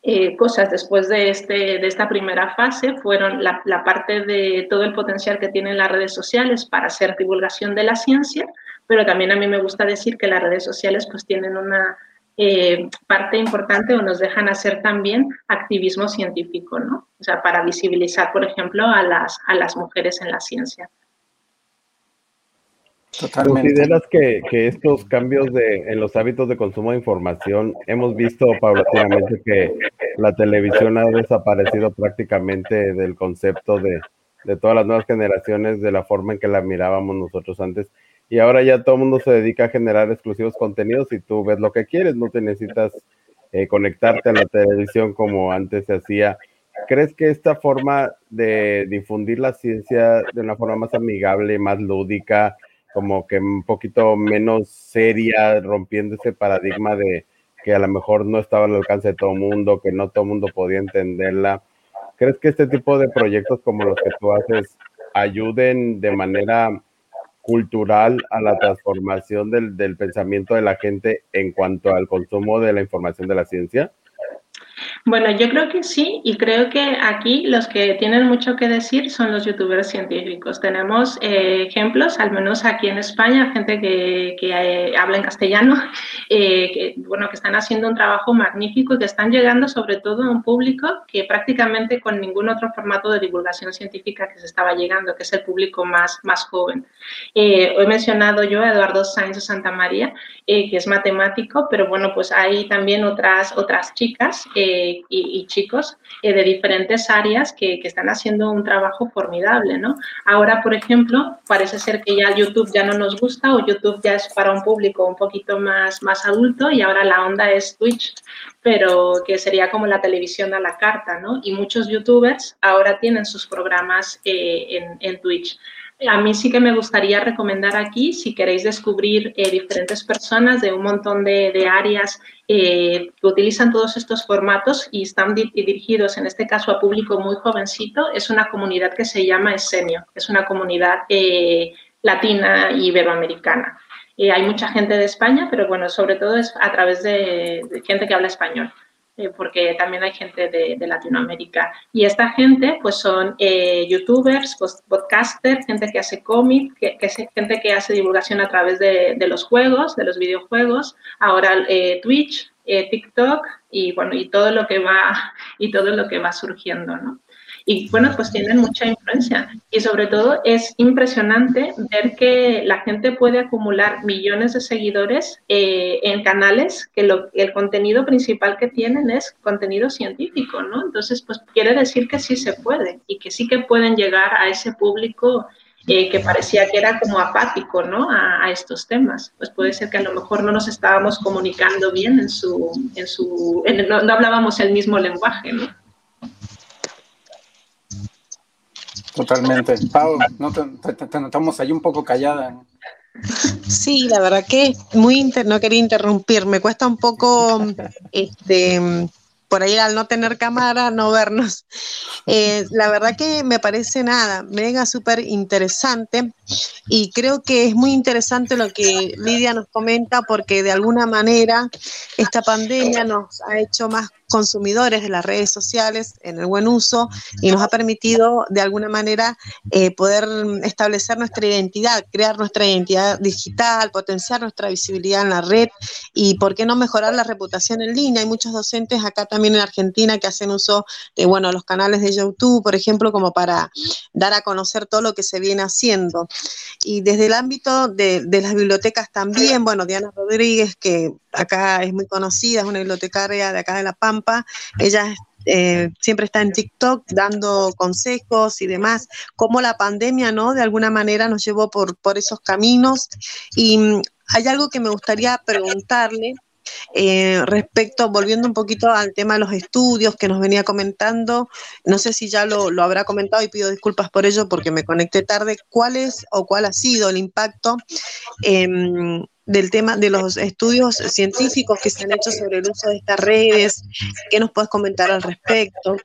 eh, cosas después de, este, de esta primera fase fueron la, parte de todo el potencial que tienen las redes sociales para hacer divulgación de la ciencia, pero también a mí me gusta decir que las redes sociales pues tienen una eh, parte importante o nos dejan hacer también activismo científico, ¿no? O sea, para visibilizar, por ejemplo, a las, a las mujeres en la ciencia. ¿Consideras que, estos cambios de, en los hábitos de consumo de información, hemos visto paulatinamente que la televisión ha desaparecido prácticamente del concepto de, todas las nuevas generaciones, de la forma en que la mirábamos nosotros antes? Y ahora ya todo el mundo se dedica a generar exclusivos contenidos y tú ves lo que quieres, no te necesitas eh, conectarte a la televisión como antes se hacía. ¿Crees que esta forma de difundir la ciencia de una forma más amigable, más lúdica, como que un poquito menos seria, rompiendo ese paradigma de que a lo mejor no estaba al alcance de todo el mundo, que no todo el mundo podía entenderla. ¿Crees que este tipo de proyectos como los que tú haces ayuden de manera cultural a la transformación del, del pensamiento de la gente en cuanto al consumo de la información de la ciencia? Bueno, yo creo que sí y creo que aquí los que tienen mucho que decir son los youtubers científicos. Tenemos eh, ejemplos, al menos aquí en España, gente que, que eh, habla en castellano, eh, que, bueno, que están haciendo un trabajo magnífico y que están llegando sobre todo a un público que prácticamente con ningún otro formato de divulgación científica que se estaba llegando, que es el público más, más joven. he mencionado yo a Eduardo Sáenz de Santa María, que es matemático, pero bueno, pues hay también otras, otras chicas y, chicos eh, de diferentes áreas que, están haciendo un trabajo formidable, ¿no? Ahora, por ejemplo, parece ser que ya YouTube ya no nos gusta o YouTube ya es para un público un poquito más, más adulto y ahora la onda es Twitch, pero que sería como la televisión a la carta, ¿no? Y muchos youtubers ahora tienen sus programas eh, en Twitch. A mí sí que me gustaría recomendar aquí, si queréis descubrir eh, diferentes personas de un montón de, áreas eh, que utilizan todos estos formatos y están dirigidos, en este caso, a público muy jovencito, es una comunidad que se llama Esenio, es una comunidad eh, latina y iberoamericana. hay mucha gente de España, pero bueno, sobre todo es a través de gente que habla español. Eh, porque también hay gente de, Latinoamérica. Y esta gente, pues son eh, youtubers, podcasters, gente que hace cómic, que, gente que hace divulgación a través de, los juegos, de los videojuegos, ahora eh, Twitch, TikTok y bueno, y todo lo que va, y todo lo que va surgiendo, ¿no? Y bueno, pues tienen mucha influencia. Y sobre todo es impresionante ver que la gente puede acumular millones de seguidores eh, en canales que lo, el contenido principal que tienen es contenido científico, ¿no? Entonces, pues quiere decir que sí se puede y que sí que pueden llegar a ese público eh, que parecía que era como apático ¿no? A, estos temas. Pues puede ser que a lo mejor no nos estábamos comunicando bien en su, en su no, no, hablábamos el mismo lenguaje, ¿no? Totalmente. Pau, ¿no te, notamos ahí un poco callada. Sí, la verdad que muy inter no quería interrumpir. Me cuesta un poco este, por ahí al no tener cámara, no vernos. Eh, la verdad que me parece nada, mega súper interesante y creo que es muy interesante lo que Lidia nos comenta porque de alguna manera esta pandemia nos ha hecho más consumidores de las redes sociales en el buen uso y nos ha permitido de alguna manera eh, poder establecer nuestra identidad, crear nuestra identidad digital, potenciar nuestra visibilidad en la red y por qué no mejorar la reputación en línea. Hay muchos docentes acá también en Argentina que hacen uso de bueno, los canales de YouTube, por ejemplo, como para dar a conocer todo lo que se viene haciendo. Y desde el ámbito de, de las bibliotecas también, bueno, Diana Rodríguez, que acá es muy conocida, es una bibliotecaria de acá de La Pampa, ella eh, siempre está en TikTok dando consejos y demás, cómo la pandemia, ¿no? De alguna manera nos llevó por, por esos caminos. Y mm, hay algo que me gustaría preguntarle, eh, respecto, volviendo un poquito al tema de los estudios que nos venía comentando, no sé si ya lo, lo, habrá comentado y pido disculpas por ello porque me conecté tarde, ¿cuál es o cuál ha sido el impacto eh, del tema de los estudios científicos que se han hecho sobre el uso de estas redes. ¿Qué nos puedes comentar al respecto?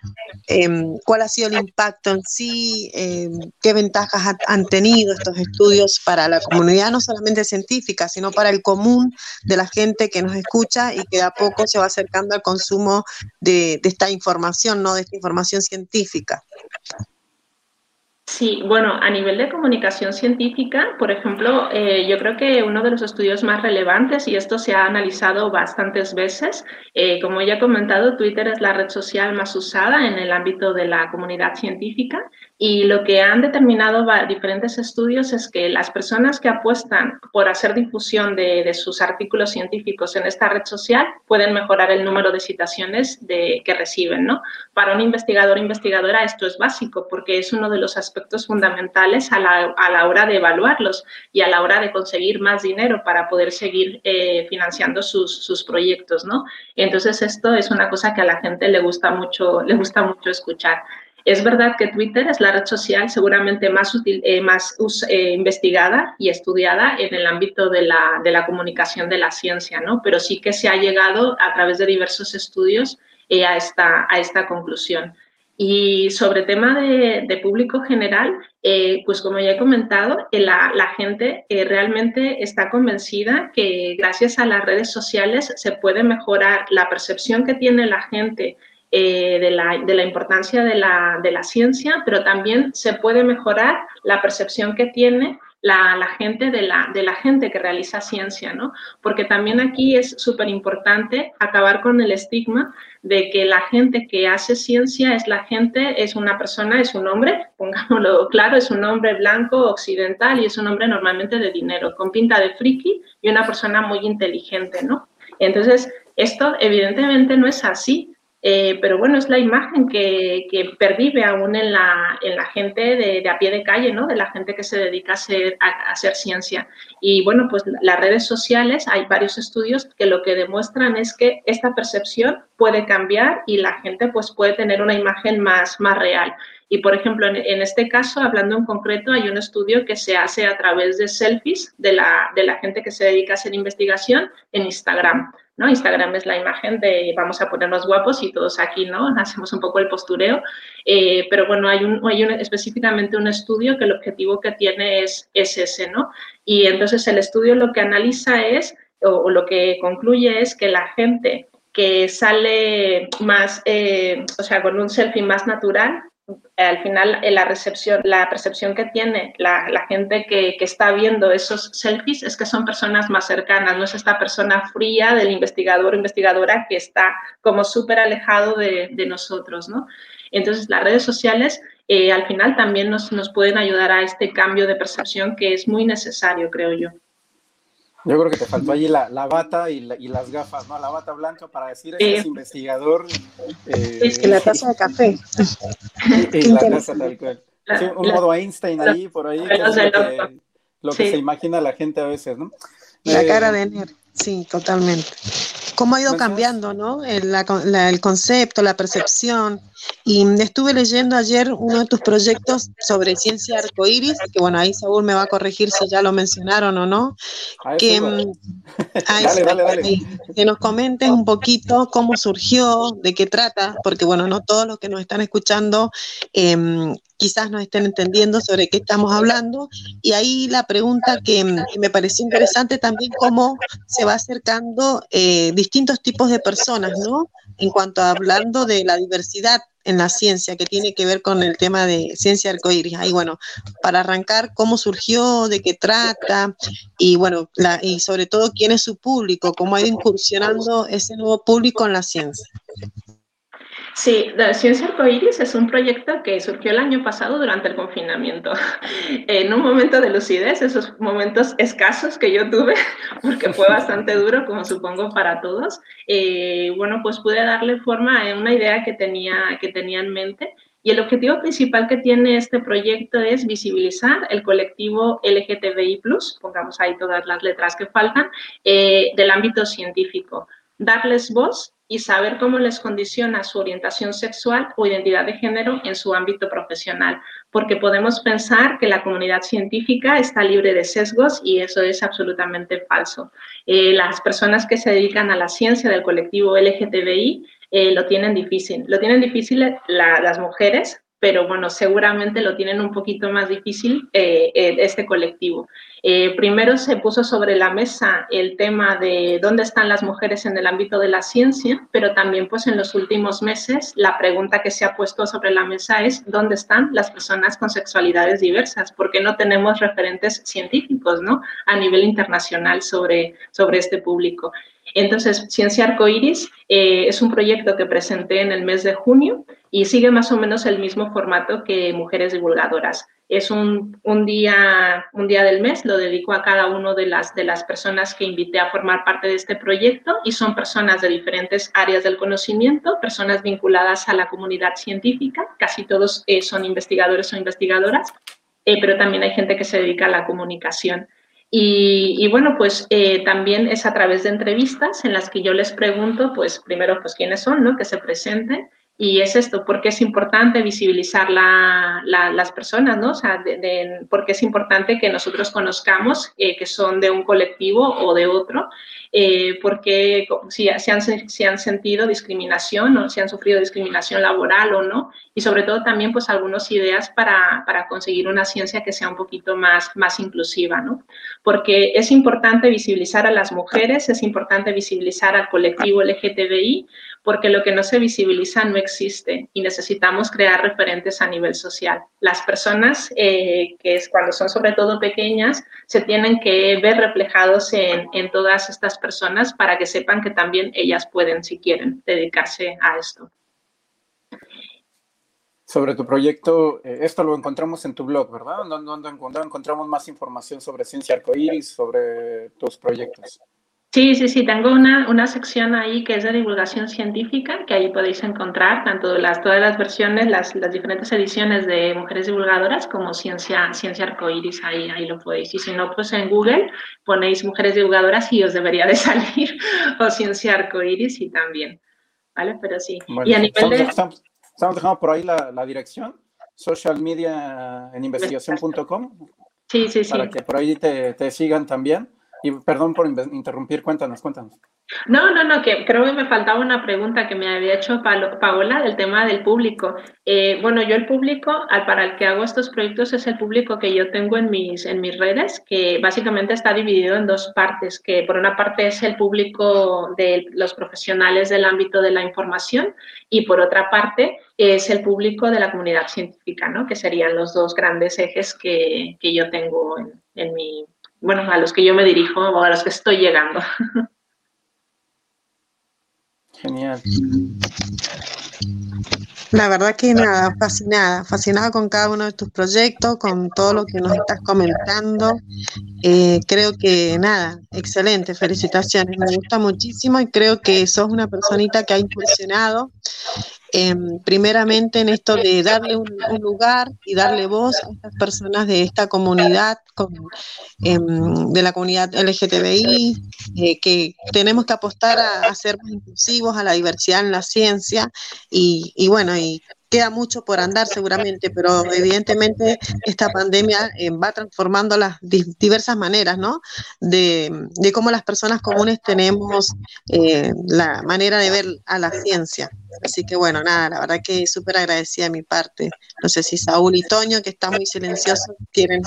Em, ¿Cuál ha sido el impacto en sí? Em, ¿Qué ventajas han tenido estos estudios para la comunidad, no solamente científica, sino para el común de la gente que nos escucha y que de a poco se va acercando al consumo de esta información, no de esta información científica? Sí, bueno, a nivel de comunicación científica, por ejemplo, eh, yo creo que uno de los estudios más relevantes, y esto se ha analizado bastantes veces, eh, como ya he comentado, Twitter es la red social más usada en el ámbito de la comunidad científica y lo que han determinado diferentes estudios es que las personas que apuestan por hacer difusión de, sus artículos científicos en esta red social pueden mejorar el número de citaciones que reciben. ¿no? Para un investigador o investigadora esto es básico porque es uno de los aspectos fundamentales a la, a la hora de evaluarlos y a la hora de conseguir más dinero para poder seguir eh, financiando sus, sus proyectos. ¿no? Entonces esto es una cosa que a la gente le gusta mucho, le gusta mucho escuchar. Es verdad que Twitter es la red social seguramente más, eh, eh, investigada y estudiada en el ámbito de la, comunicación de la ciencia, ¿no? pero sí que se ha llegado a través de diversos estudios eh, a, esta, conclusión. Y sobre tema de, público general, pues como ya he comentado, la, gente realmente está convencida que gracias a las redes sociales se puede mejorar la percepción que tiene la gente de, la, de, la, importancia de la, ciencia, pero también se puede mejorar la percepción que tiene la, gente de la, la gente que realiza ciencia, ¿no? Porque también aquí es súper importante acabar con el estigma de que la gente que hace ciencia es la gente, es una persona, es un hombre, pongámoslo claro, es un hombre blanco, occidental y es un hombre normalmente de dinero, con pinta de friki y una persona muy inteligente, ¿no? Entonces, esto evidentemente no es así. Eh, pero bueno, es la imagen que, pervive aún en la, en la gente de, a pie de calle, ¿no? De la gente que se dedica a hacer, ciencia. Y bueno, pues las redes sociales, hay varios estudios que lo que demuestran es que esta percepción puede cambiar y la gente pues puede tener una imagen más, más real. Y, por ejemplo, en, en, este caso, hablando en concreto, hay un estudio que se hace a través de selfies de la, de la gente que se dedica a hacer investigación en Instagram. ¿No? Instagram es la imagen de vamos a ponernos guapos y todos aquí, ¿no? Hacemos un poco el postureo. Eh, pero bueno, hay, un, hay específicamente un estudio que el objetivo que tiene es, es ese, ¿no? Y entonces el estudio lo que analiza es, o, o lo que concluye es que la gente que sale más, eh, o sea, con un selfie más natural, al final eh, la percepción que tiene la, gente que, está viendo esos selfies es que son personas más cercanas, no es esta persona fría del investigador o investigadora que está como súper alejado de, nosotros, ¿no? Entonces, las redes sociales eh, al final también nos pueden ayudar a este cambio de percepción que es muy necesario, creo yo. Yo creo que te faltó allí la, la bata y, la, y, las gafas, ¿no? La bata blanca para decir que es investigador. Eh, es que la taza de café. Y, y la taza tal cual. Sí, un la, modo Einstein allí, por ahí, que es lo que, lo que sí. se imagina la gente a veces, ¿no? La eh, cara de Ner, sí, totalmente cómo ha ido cambiando, ¿no? El, la, la, el, concepto, la percepción. Y estuve leyendo ayer uno de tus proyectos sobre ciencia arcoíris, que bueno, ahí Saúl me va a corregir si ya lo mencionaron o no. Que, ahí, dale, dale, dale. que nos comentes un poquito cómo surgió, de qué trata, porque bueno, no todos los que nos están escuchando eh, quizás no estén entendiendo sobre qué estamos hablando. Y ahí la pregunta que, me pareció interesante también, cómo se va acercando eh, distintos tipos de personas, ¿no? En cuanto a hablando de la diversidad en la ciencia, que tiene que ver con el tema de ciencia arcoíris. Ahí, bueno, para arrancar, cómo surgió, de qué trata, y bueno, y sobre todo quién es su público, cómo ha ido incursionando ese nuevo público en la ciencia. Sí, la Ciencia Arcoiris es un proyecto que surgió el año pasado durante el confinamiento. En un momento de lucidez, esos momentos escasos que yo tuve, porque fue bastante duro, como supongo para todos, eh, bueno, pues pude darle forma a una idea que tenía, que tenía en mente. Y el objetivo principal que tiene este proyecto es visibilizar el colectivo LGTBI, pongamos ahí todas las letras que faltan, eh, del ámbito científico. Darles voz y saber cómo les condiciona su orientación sexual o identidad de género en su ámbito profesional, porque podemos pensar que la comunidad científica está libre de sesgos y eso es absolutamente falso. Eh, las personas que se dedican a la ciencia del colectivo LGTBI eh, lo tienen difícil. Lo tienen difícil la, las mujeres pero bueno, seguramente lo tienen un poquito más difícil eh, este colectivo. Eh, primero se puso sobre la mesa el tema de dónde están las mujeres en el ámbito de la ciencia, pero también pues en los últimos meses la pregunta que se ha puesto sobre la mesa es dónde están las personas con sexualidades diversas, porque no tenemos referentes científicos ¿no? a nivel internacional sobre, sobre este público. Entonces, Ciencia Arcoiris eh, es un proyecto que presenté en el mes de junio y sigue más o menos el mismo formato que Mujeres Divulgadoras. Es un, un, día, un día del mes, lo dedico a cada una de las, de las personas que invité a formar parte de este proyecto y son personas de diferentes áreas del conocimiento, personas vinculadas a la comunidad científica, casi todos eh, son investigadores o investigadoras, eh, pero también hay gente que se dedica a la comunicación. Y, y, bueno, pues eh, también es a través de entrevistas en las que yo les pregunto, pues primero, pues quiénes son, ¿no? Que se presenten Y es esto, porque es importante visibilizar la, las personas, ¿no? O sea, de, porque es importante que nosotros conozcamos eh, que son de un colectivo o de otro, eh, porque si, si, han, si han sentido discriminación o si han sufrido discriminación laboral o no, y sobre todo también pues algunas ideas para, para conseguir una ciencia que sea un poquito más, más inclusiva, ¿no? Porque es importante visibilizar a las mujeres, es importante visibilizar al colectivo LGTBI, porque lo que no se visibiliza no existe y necesitamos crear referentes a nivel social. Las personas, eh, que es cuando son sobre todo pequeñas, se tienen que ver reflejados en, en todas estas personas para que sepan que también ellas pueden, si quieren, dedicarse a esto. Sobre tu proyecto, eh, esto lo encontramos en tu blog, ¿verdad? ¿Dónde, encontramos más información sobre Ciencia Arcoíris, sobre tus proyectos? Sí, sí, sí, tengo una, una, sección ahí que es de divulgación científica, que ahí podéis encontrar tanto las, todas las versiones, las, las diferentes ediciones de Mujeres Divulgadoras como Ciencia, Ciencia Arcoiris, ahí, ahí lo podéis. Y si no, pues en Google ponéis Mujeres Divulgadoras y os debería de salir, o Ciencia Arcoiris y también, ¿vale? Pero sí. y a nivel de... Estamos, dejando por ahí la, la dirección, social media en investigación.com. Sí, sí, sí. Para que por ahí te, te sigan también. Y perdón por interrumpir, cuéntanos, cuéntanos. No, no, no, que creo que me faltaba una pregunta que me había hecho Paola del tema del público. Eh, bueno, yo el público al, para el que hago estos proyectos es el público que yo tengo en mis, en mis redes, que básicamente está dividido en dos partes, que por una parte es el público de los profesionales del ámbito de la información y por otra parte es el público de la comunidad científica, ¿no? que serían los dos grandes ejes que, que yo tengo en, en mi bueno, a los que yo me dirijo o a los que estoy llegando. Genial. La verdad que nada, fascinada, fascinada con cada uno de tus proyectos, con todo lo que nos estás comentando. Eh, creo que nada, excelente, felicitaciones, me gusta muchísimo y creo que sos una personita que ha incursionado Em, primeramente en esto de darle un, lugar y darle voz a estas personas de esta comunidad, em, de la comunidad LGTBI, eh, que tenemos que apostar a, ser más inclusivos, a la diversidad en la ciencia y, y bueno, y queda mucho por andar seguramente, pero evidentemente esta pandemia eh, va transformando las diversas maneras, ¿no? De, cómo las personas comunes tenemos eh, la manera de ver a la ciencia. Así que bueno, nada, la verdad que súper agradecida de mi parte. No sé si Saúl y Toño, que está muy silencioso, quieren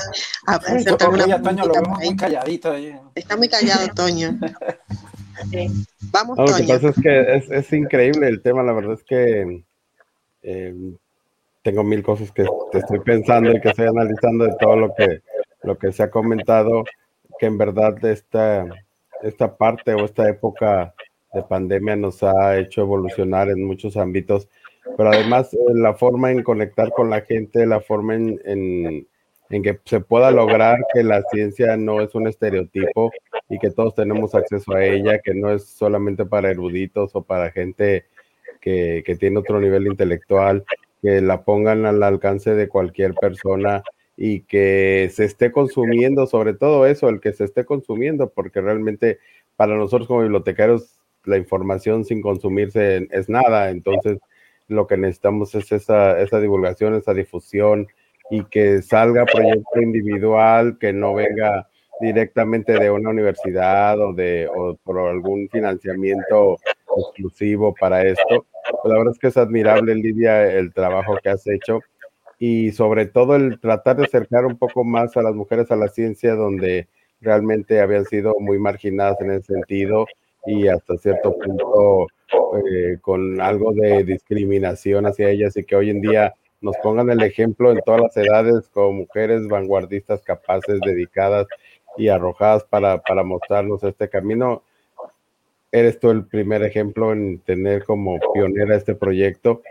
hacer alguna Toño lo vemos muy calladito ahí. Está muy callado, Toño. Vamos, Toño. Lo que pasa es que es, es increíble el tema, la verdad es que Em, tengo mil cosas que estoy pensando y que estoy analizando de todo lo que, lo que se ha comentado, que en verdad esta, esta parte o esta época de pandemia nos ha hecho evolucionar en muchos ámbitos, pero además eh, la forma en conectar con la gente, la forma en, en, en, que se pueda lograr que la ciencia no es un estereotipo y que todos tenemos acceso a ella, que no es solamente para eruditos o para gente que, tiene otro nivel intelectual, que la pongan al alcance de cualquier persona y que se esté consumiendo, sobre todo eso, el que se esté consumiendo, porque realmente para nosotros como bibliotecarios la información sin consumirse es nada, entonces lo que necesitamos es esa, esa divulgación, esa difusión y que salga proyecto individual, que no venga directamente de una universidad o de o por algún financiamiento exclusivo para esto. La verdad es que es admirable, Lidia, el trabajo que has hecho y sobre todo el tratar de acercar un poco más a las mujeres a la ciencia donde realmente habían sido muy marginadas en ese sentido y hasta cierto punto eh, con algo de discriminación hacia ellas y que hoy en día nos pongan el ejemplo en todas las edades como mujeres vanguardistas capaces, dedicadas y arrojadas para, para mostrarnos este camino eres tú el primer ejemplo en tener como pionera este proyecto.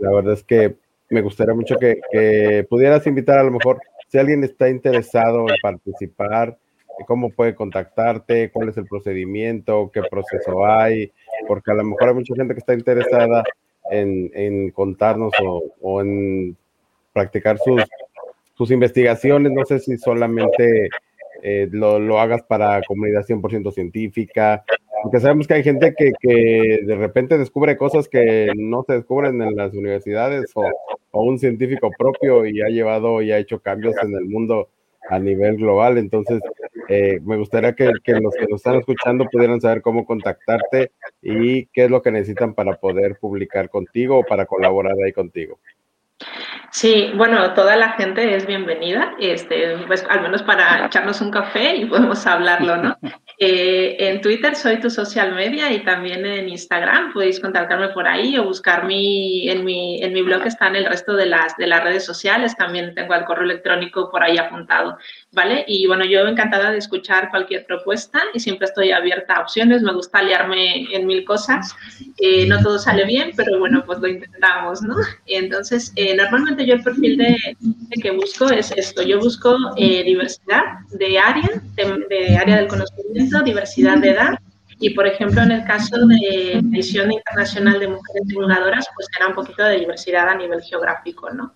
La verdad es que me gustaría mucho que, pudieras invitar a lo mejor, si alguien está interesado en participar, cómo puede contactarte, cuál es el procedimiento, qué proceso hay, porque a lo mejor hay mucha gente que está interesada en, contarnos o, en practicar sus, sus investigaciones. No sé si solamente eh, lo, lo, hagas para comunidad 100% científica porque sabemos que hay gente que, de repente descubre cosas que no se descubren en las universidades o, o, un científico propio y ha llevado y ha hecho cambios en el mundo a nivel global. Entonces, eh, me gustaría que, que, los que nos están escuchando pudieran saber cómo contactarte y qué es lo que necesitan para poder publicar contigo o para colaborar ahí contigo. Sí, bueno, toda la gente es bienvenida, este, pues al menos para echarnos un café y podemos hablarlo, ¿no? Eh, en Twitter soy tu social media y también en Instagram podéis contactarme por ahí o buscar mi, en, mi, en mi blog están el resto de las, de las redes sociales, también tengo el correo electrónico por ahí apuntado, ¿vale? Y bueno, yo encantada de escuchar cualquier propuesta y siempre estoy abierta a opciones, me gusta liarme en mil cosas, eh, no todo sale bien, pero bueno, pues lo intentamos, ¿no? Entonces, eh, normalmente yo el perfil de, de, que busco es esto, yo busco eh, diversidad de área, de, de área del conocimiento, diversidad de edad. Y, por ejemplo, en el caso de Visión Internacional de Mujeres Divulgadoras, pues era un poquito de diversidad a nivel geográfico, ¿no?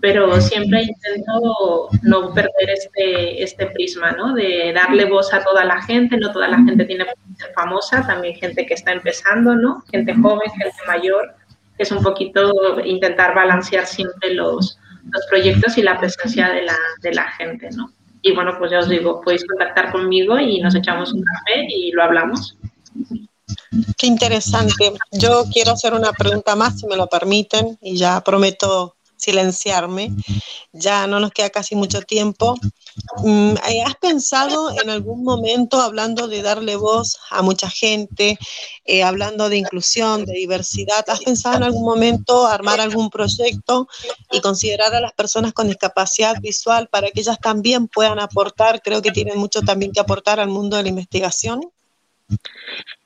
Pero siempre intento no perder este, este prisma, ¿no? De darle voz a toda la gente, no toda la gente tiene que ser famosa, también gente que está empezando, ¿no? Gente joven, gente mayor, es un poquito intentar balancear siempre los, los proyectos y la presencia de la, de la gente, ¿no? Y bueno, pues ya os digo, podéis contactar conmigo y nos echamos un café y lo hablamos. Qué interesante. Yo quiero hacer una pregunta más, si me lo permiten, y ya prometo silenciarme. Ya no nos queda casi mucho tiempo. Mm, eh, ¿Has pensado en algún momento, hablando de darle voz a mucha gente, eh, hablando de inclusión, de diversidad, ¿has pensado en algún momento armar algún proyecto y considerar a las personas con discapacidad visual para que ellas también puedan aportar? Creo que tienen mucho también que aportar al mundo de la investigación.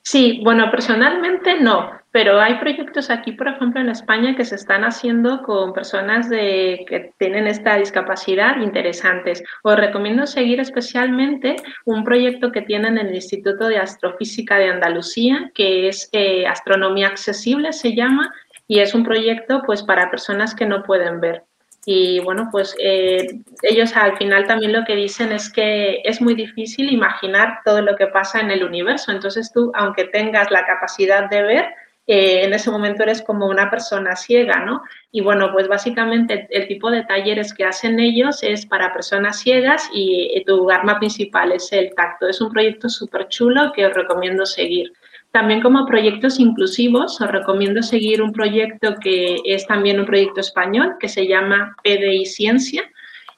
Sí, bueno, personalmente no, pero hay proyectos aquí, por ejemplo, en España que se están haciendo con personas que tienen esta discapacidad interesantes. Os recomiendo seguir especialmente un proyecto que tienen en el Instituto de Astrofísica de Andalucía, que es eh, Astronomía Accesible, se llama, y es un proyecto pues para personas que no pueden ver. Y bueno, pues eh, ellos al final también lo que dicen es que es muy difícil imaginar todo lo que pasa en el universo. Entonces tú, aunque tengas la capacidad de ver, eh, en ese momento eres como una persona ciega, ¿no? Y bueno, pues básicamente el tipo de talleres que hacen ellos es para personas ciegas y tu arma principal es el tacto. Es un proyecto súper chulo que os recomiendo seguir. También como proyectos inclusivos, os recomiendo seguir un proyecto que es también un proyecto español que se llama PDI Ciencia,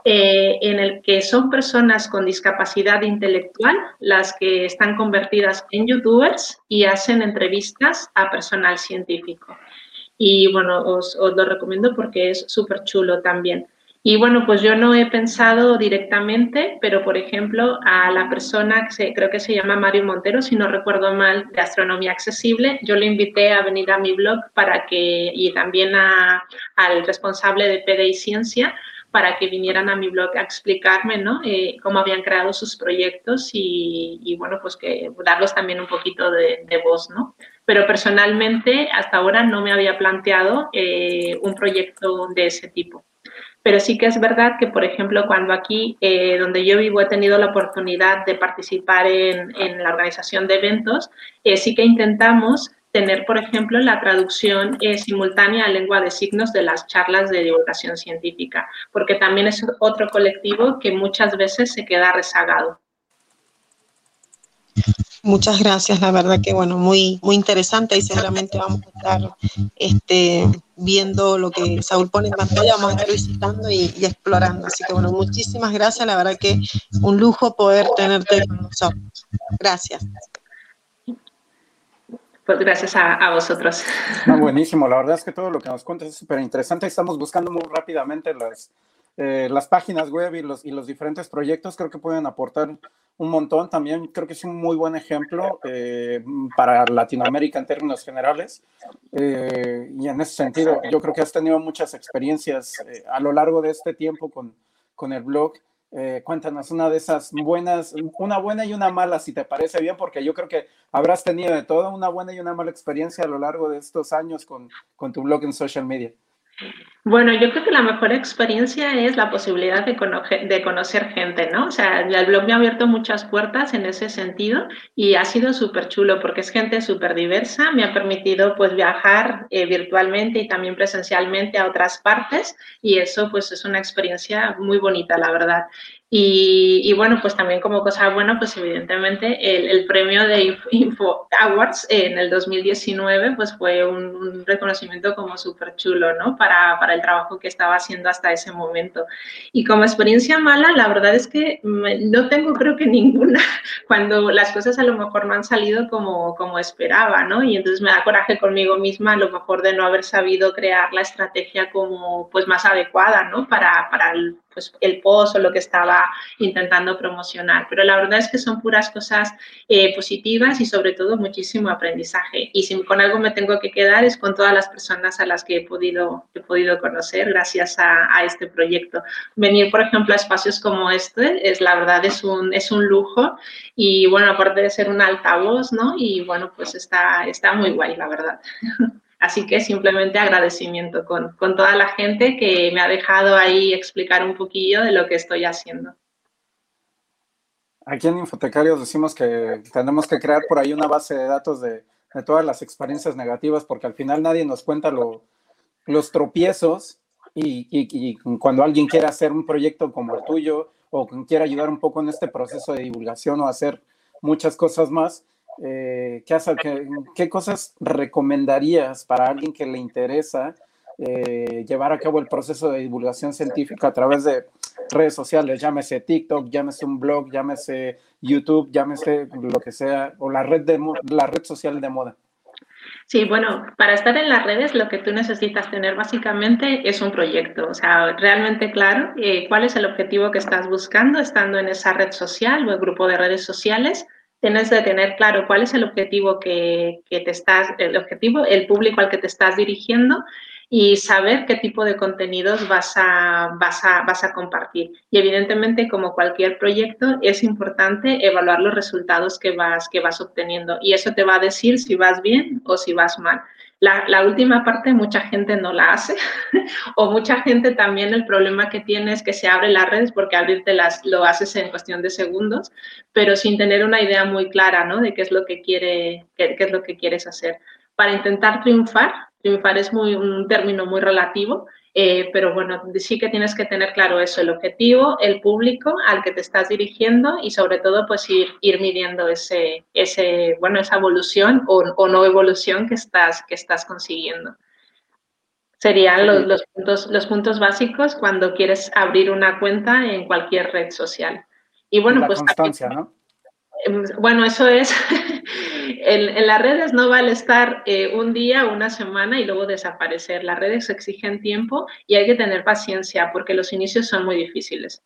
eh, en el que son personas con discapacidad intelectual las que están convertidas en youtubers y hacen entrevistas a personal científico. Y bueno, os, os lo recomiendo porque es súper chulo también. Y bueno, pues yo no he pensado directamente, pero por ejemplo, a la persona que se, creo que se llama Mario Montero, si no recuerdo mal, de Astronomía Accesible, yo le invité a venir a mi blog para que, y también a, al responsable de PDI Ciencia, para que vinieran a mi blog a explicarme ¿no? Eh, cómo habían creado sus proyectos y, y, bueno, pues que darles también un poquito de, de, voz, ¿no? Pero personalmente hasta ahora no me había planteado eh, un proyecto de ese tipo. Pero sí que es verdad que, por ejemplo, cuando aquí, eh, donde yo vivo, he tenido la oportunidad de participar en, la organización de eventos, eh, sí que intentamos tener, por ejemplo, la traducción eh, simultánea a lengua de signos de las charlas de divulgación científica, porque también es otro colectivo que muchas veces se queda rezagado. Muchas gracias, la verdad que bueno, muy, muy interesante y seguramente vamos a estar este, viendo lo que Saúl pone en pantalla, vamos a estar visitando y, y, explorando. Así que bueno, muchísimas gracias, la verdad que un lujo poder tenerte con nosotros. Gracias. Pues gracias a, a vosotros. No, buenísimo, la verdad es que todo lo que nos cuentas es súper interesante. Estamos buscando muy rápidamente las, eh, las páginas web y los, diferentes proyectos, creo que pueden aportar un montón. También creo que es un muy buen ejemplo eh, para Latinoamérica en términos generales. Eh, y en ese sentido, yo creo que has tenido muchas experiencias a lo largo de este tiempo con, con el blog. Cuéntanos una de esas buenas, una buena y una mala, si te parece bien, porque yo creo que habrás tenido de todo una buena y una mala experiencia a lo largo de estos años con, con tu blog en social media. Bueno, yo creo que la mejor experiencia es la posibilidad de, de, conocer gente, ¿no? O sea, el blog me ha abierto muchas puertas en ese sentido y ha sido súper chulo porque es gente súper diversa, me ha permitido pues viajar eh, virtualmente y también presencialmente a otras partes y eso pues es una experiencia muy bonita, la verdad. Y, bueno, pues también como cosa buena, pues evidentemente el, premio de Info Awards en el 2019 pues fue un, reconocimiento como súper chulo, ¿no? Para, para, el trabajo que estaba haciendo hasta ese momento. Y como experiencia mala, la verdad es que no tengo creo que ninguna cuando las cosas a lo mejor no han salido como, como esperaba, ¿no? Y entonces me da coraje conmigo misma a lo mejor de no haber sabido crear la estrategia como pues más adecuada, ¿no? Para, para pues, el post o lo que estaba intentando promocionar. Pero la verdad es que son puras cosas eh, positivas y sobre todo muchísimo aprendizaje. Y si con algo me tengo que quedar es con todas las personas a las que he podido, he podido conocer gracias a, este proyecto. Venir, por ejemplo, a espacios como este, es la verdad es un, es un lujo y bueno, aparte de ser un altavoz, ¿no? Y bueno, pues está, está muy guay, la verdad. Así que simplemente agradecimiento con, toda la gente que me ha dejado ahí explicar un poquillo de lo que estoy haciendo. Aquí en Infotecarios decimos que tenemos que crear por ahí una base de datos de, todas las experiencias negativas, porque al final nadie nos cuenta los tropiezos y, cuando alguien quiere hacer un proyecto como el tuyo o quiere ayudar un poco en este proceso de divulgación o hacer muchas cosas más, eh, ¿qué, cosas recomendarías para alguien que le interesa eh, llevar a cabo el proceso de divulgación científica a través de redes sociales, llámese TikTok, llámese un blog, llámese YouTube, llámese lo que sea, o la red, de, la red social de moda? Sí, bueno, para estar en las redes lo que tú necesitas tener básicamente es un proyecto, o sea, realmente claro eh, cuál es el objetivo que estás buscando estando en esa red social o el grupo de redes sociales tienes de tener claro cuál es el objetivo que, te estás, el objetivo, el público al que te estás dirigiendo y saber qué tipo de contenidos vas a, vas a, vas a compartir. Y evidentemente, como cualquier proyecto, es importante evaluar los resultados que vas, que vas obteniendo y eso te va a decir si vas bien o si vas mal. La, última parte mucha gente no la hace o mucha gente también el problema que tiene es que se abre las redes porque abrirte las lo haces en cuestión de segundos, pero sin tener una idea muy clara ¿no? de qué es lo que quiere, qué, qué es lo que quieres hacer. Para intentar triunfar, triunfar es muy, un término muy relativo, eh, pero bueno, sí que tienes que tener claro eso, el objetivo, el público al que te estás dirigiendo y sobre todo pues ir, ir midiendo ese, ese, bueno, esa evolución o, no evolución que estás, que estás consiguiendo. Serían los, los, puntos, los puntos básicos cuando quieres abrir una cuenta en cualquier red social. Y bueno, pues... Constancia, ¿no? Em, bueno, eso es, en, las redes no vale estar eh, un día, una semana y luego desaparecer. Las redes exigen tiempo y hay que tener paciencia porque los inicios son muy difíciles.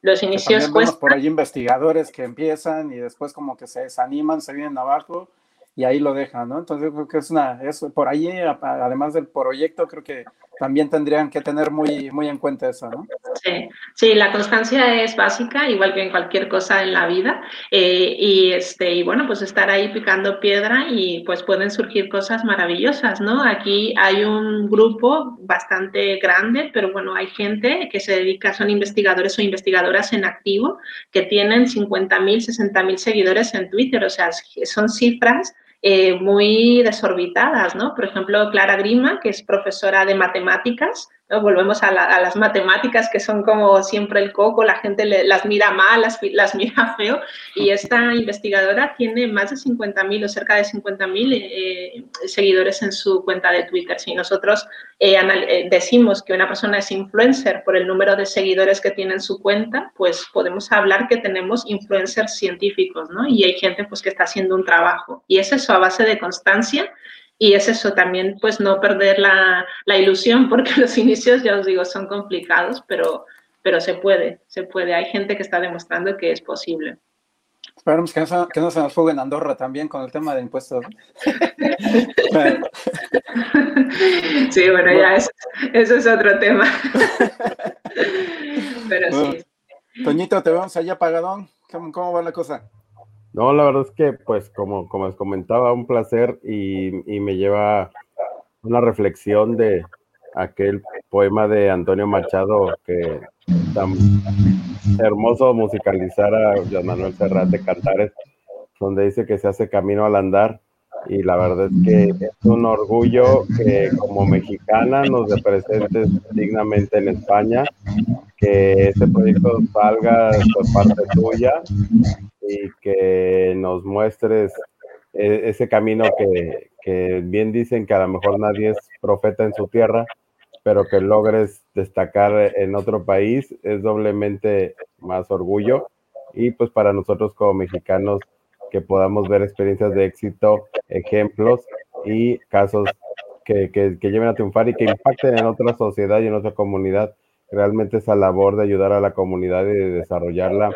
Los inicios cuestan. por ahí investigadores que empiezan y después como que se desaniman, se vienen abajo y ahí lo dejan, ¿no? Entonces creo que es una, es por ahí, además del proyecto, creo que también tendrían que tener muy, muy en cuenta eso, ¿no? Sí, sí, la constancia es básica, igual que en cualquier cosa en la vida. Eh, y, este, y bueno, pues estar ahí picando piedra y pues pueden surgir cosas maravillosas, ¿no? Aquí hay un grupo bastante grande, pero bueno, hay gente que se dedica, son investigadores o investigadoras en activo, que tienen 50.000, 60.000 seguidores en Twitter, o sea, son cifras eh, muy desorbitadas, ¿no? Por ejemplo, Clara Grima, que es profesora de matemáticas, Volvemos a, las matemáticas que son como siempre el coco, la gente las mira mal, las, las, mira feo, y esta investigadora tiene más de 50.000 o cerca de 50.000 eh, seguidores en su cuenta de Twitter. Si nosotros eh, eh, decimos que una persona es influencer por el número de seguidores que tiene en su cuenta, pues podemos hablar que tenemos influencers científicos, ¿no? Y hay gente pues que está haciendo un trabajo. Y es eso a base de constancia y es eso también, pues no perder la, la, ilusión, porque los inicios, ya os digo, son complicados, pero, pero se puede, se puede. Hay gente que está demostrando que es posible. Esperemos que no, que no se nos fugue en Andorra también con el tema de impuestos. sí, bueno, ya eso, eso es otro tema. pero sí. Toñito, te vemos allá apagadón. ¿Cómo, ¿Cómo va la cosa? No, la verdad es que, pues, como, como les comentaba, un placer y, me lleva una reflexión de, aquel poema de Antonio Machado que tan hermoso musicalizar a Manuel Serrat de Cantares, donde dice que se hace camino al andar. Y la verdad es que es un orgullo que como mexicana nos representes dignamente en España, que este proyecto salga por parte tuya y que nos muestres e-, ese camino que, que bien dicen que a lo mejor nadie es profeta en su tierra, pero que logres destacar en otro país es doblemente más orgullo y pues para nosotros como mexicanos que podamos ver experiencias de éxito, ejemplos y casos que, que, lleven a triunfar y que impacten en otra sociedad y en otra comunidad. Realmente esa labor de ayudar a la comunidad y de desarrollarla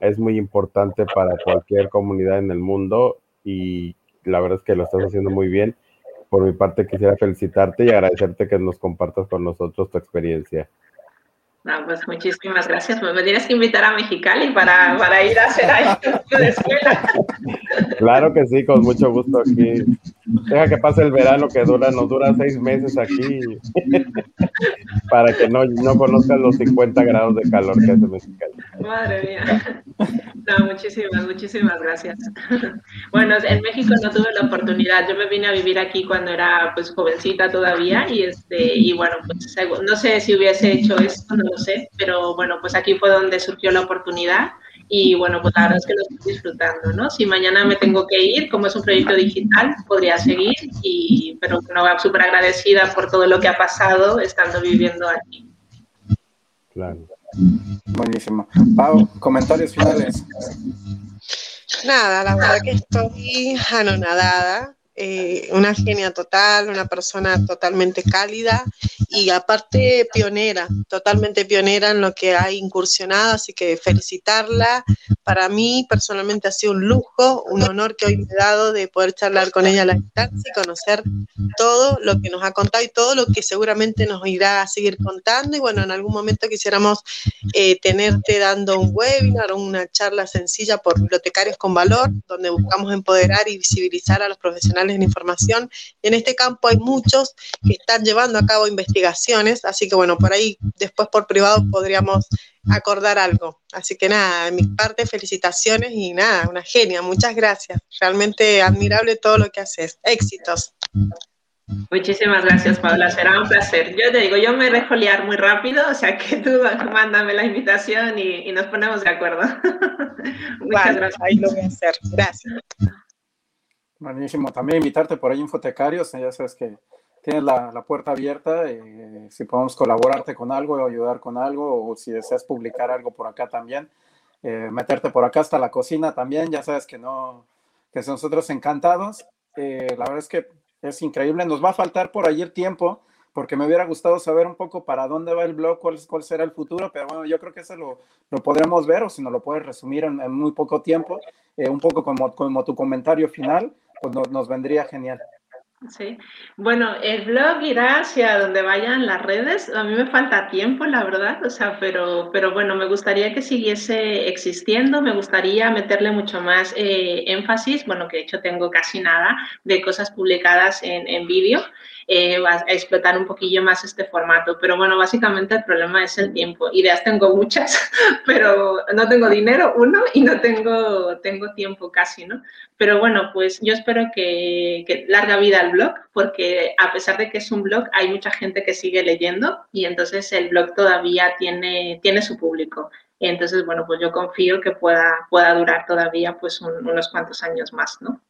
es muy importante para cualquier comunidad en el mundo y la verdad es que lo estás haciendo muy bien por mi parte quisiera felicitarte y agradecerte que nos compartas con nosotros tu experiencia. No, pues muchísimas gracias. Me tienes que invitar a Mexicali para, para ir a hacer ahí de escuela. Claro que sí, con mucho gusto aquí. Deja que pase el verano que dura, nos dura seis meses aquí para que no, no conozcan los 50 grados de calor que hace Mexicali. Madre mía. No, muchísimas, muchísimas gracias. Bueno, en México no tuve la oportunidad. Yo me vine a vivir aquí cuando era pues jovencita todavía y este y bueno, pues no sé si hubiese hecho esto, no lo sé, pero bueno, pues aquí fue donde surgió la oportunidad y bueno, pues la verdad es que lo estoy disfrutando, ¿no? Si mañana me tengo que ir, como es un proyecto digital, podría seguir, y, pero no, súper agradecida por todo lo que ha pasado estando viviendo aquí. Claro. Buenísimo. Pau, comentarios finales. Nada, la verdad que estoy anonadada eh, una genia total, una persona totalmente cálida y aparte pionera, totalmente pionera en lo que ha incursionado, así que felicitarla. Para mí personalmente ha sido un lujo, un honor que hoy me he dado de poder charlar con ella a la distancia y conocer todo lo que nos ha contado y todo lo que seguramente nos irá a seguir contando. Y bueno, en algún momento quisiéramos eh, tenerte dando un webinar o una charla sencilla por bibliotecarios con valor, donde buscamos empoderar y visibilizar a los profesionales en información. en este campo hay muchos que están llevando a cabo investigaciones, así que bueno, por ahí después por privado podríamos acordar algo. Así que nada, de mi parte, felicitaciones y nada, una genia, muchas gracias. Realmente admirable todo lo que haces. Éxitos. Muchísimas gracias, Paula. Será un placer. Yo te digo, yo me dejo liar muy rápido, o sea que tú mándame la invitación y, nos ponemos de acuerdo. Muchas gracias. Ahí lo voy a hacer. Gracias. Buenísimo. También invitarte por ahí, Infotecarios. Ya sabes que tienes la, la puerta abierta. Eh, si podemos colaborarte con algo o ayudar con algo, o si deseas publicar algo por acá también, eh, meterte por acá hasta la cocina también. Ya sabes que no, que nosotros encantados. Eh, la verdad es que es increíble. Nos va a faltar por ahí el tiempo porque me hubiera gustado saber un poco para dónde va el blog, cuál, cuál será el futuro, pero bueno, yo creo que eso lo, lo podremos ver o si no lo puedes resumir en, muy poco tiempo, un poco como, como tu comentario final pues nos vendría genial. Sí, bueno, el blog irá hacia donde vayan las redes. A mí me falta tiempo, la verdad, o sea, pero, pero bueno, me gustaría que siguiese existiendo, me gustaría meterle mucho más eh, énfasis, bueno, que de hecho tengo casi nada de cosas publicadas en, en vídeo eh, a explotar un poquillo más este formato. Pero bueno, básicamente el problema es el tiempo. Ideas tengo muchas, pero no tengo dinero, uno, y no tengo, tengo tiempo casi, ¿no? Pero bueno, pues yo espero que, que larga vida al blog, porque a pesar de que es un blog, hay mucha gente que sigue leyendo y entonces el blog todavía tiene, tiene su público. Entonces, bueno, pues yo confío que pueda, pueda durar todavía pues unos cuantos años más, ¿no?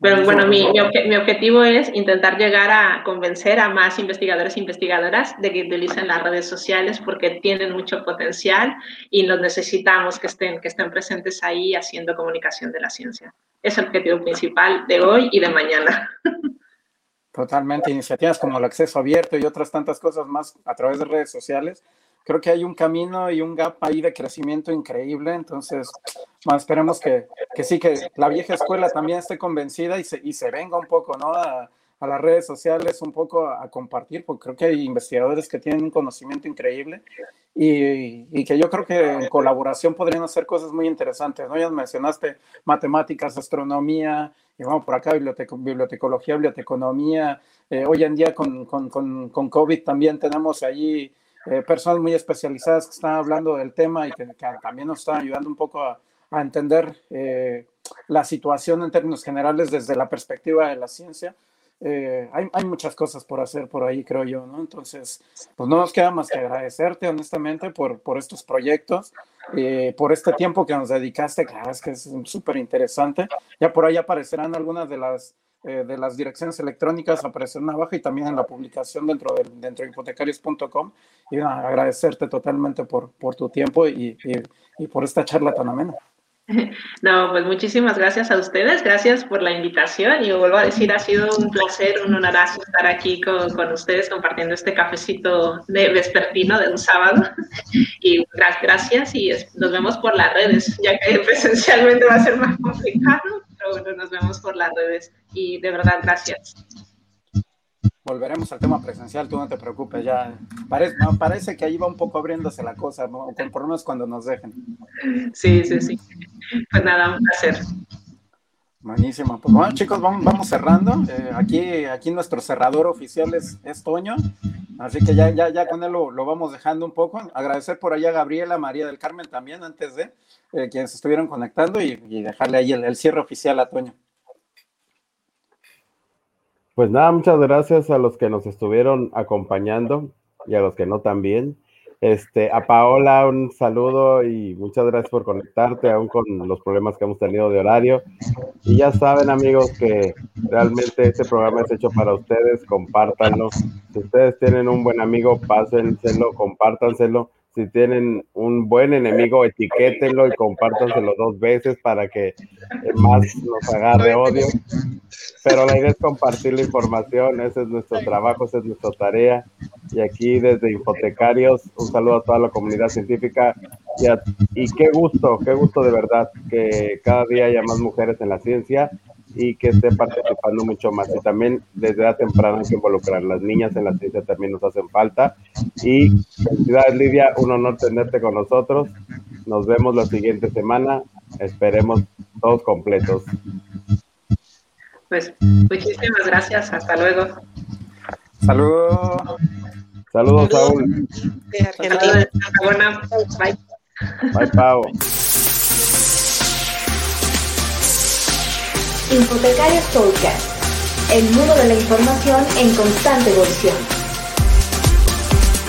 Pero bueno, mi, mi, objetivo es intentar llegar a convencer a más investigadores e investigadoras de que utilicen las redes sociales porque tienen mucho potencial y los necesitamos que estén, que estén presentes ahí haciendo comunicación de la ciencia. Es el objetivo principal de hoy y de mañana. Totalmente, iniciativas como el acceso abierto y otras tantas cosas más a través de redes sociales creo que hay un camino y un gap ahí de crecimiento increíble. Entonces, más esperemos que, que, sí, que la vieja escuela también esté convencida y se, y se venga un poco, ¿no? A, a las redes sociales un poco a, compartir, porque creo que hay investigadores que tienen un conocimiento increíble y, que yo creo que en colaboración podrían hacer cosas muy interesantes. ¿no? Ya mencionaste matemáticas, astronomía, y vamos por acá, bibliotecología, biblioteconomía. Eh, hoy en día con, con, con, con, COVID también tenemos allí eh, personas muy especializadas que están hablando del tema y que, también nos están ayudando un poco a, a entender eh, la situación en términos generales desde la perspectiva de la ciencia. Eh, hay, hay, muchas cosas por hacer por ahí, creo yo, ¿no? Entonces, pues no nos queda más que agradecerte, honestamente, por, por estos proyectos, eh, por este tiempo que nos dedicaste, claro, es que es súper interesante. Ya por ahí aparecerán algunas de las, eh, de las direcciones electrónicas, aparecerán abajo y también en la publicación dentro de, dentro de hipotecarios.com. Y agradecerte totalmente por, por tu tiempo y, y, y por esta charla tan amena. No, pues muchísimas gracias a ustedes, gracias por la invitación y vuelvo a decir, ha sido un placer, un honorazo estar aquí con, con ustedes compartiendo este cafecito de vespertino de un sábado y gracias y nos vemos por las redes, ya que presencialmente va a ser más complicado, nos vemos por las redes y de verdad gracias volveremos al tema presencial, tú no te preocupes, ya parece, parece que ahí va un poco abriéndose la cosa, por lo menos cuando nos dejen. Sí, sí, sí. Pues nada, un placer. Buenísimo. Pues bueno, chicos, vamos, vamos cerrando. Eh, aquí, aquí nuestro cerrador oficial es, es, Toño, así que ya, ya, ya con él lo, lo, vamos dejando un poco. Agradecer por allá a Gabriela, María del Carmen también, antes de eh, quienes estuvieron conectando y, dejarle ahí el, el cierre oficial a Toño. Pues nada, muchas gracias a los que nos estuvieron acompañando y a los que no también. Este, a Paola, un saludo y muchas gracias por conectarte, aún con los problemas que hemos tenido de horario. Y ya saben, amigos, que realmente este programa es hecho para ustedes, compártanlo. Si ustedes tienen un buen amigo, pásenselo, compártanselo. Si tienen un buen enemigo, etiquétenlo y compártanselo dos veces para que más nos agarre odio. Pero la idea es compartir la información, ese es nuestro trabajo, esa es nuestra tarea. Y aquí desde Hipotecarios, un saludo a toda la comunidad científica y, y qué gusto, qué gusto de verdad que cada día haya más mujeres en la ciencia y que esté participando mucho más. Y también desde edad temprana hay que involucrar. Las niñas en la ciencia también nos hacen falta. Y felicidades, Lidia, un honor tenerte con nosotros. Nos vemos la siguiente semana. Esperemos todos completos. Pues muchísimas gracias. Hasta luego. Saludos. Saludos, Saúl. Bye. Bye, Pau. Hipotecarios Podcast, el mundo de la información en constante evolución.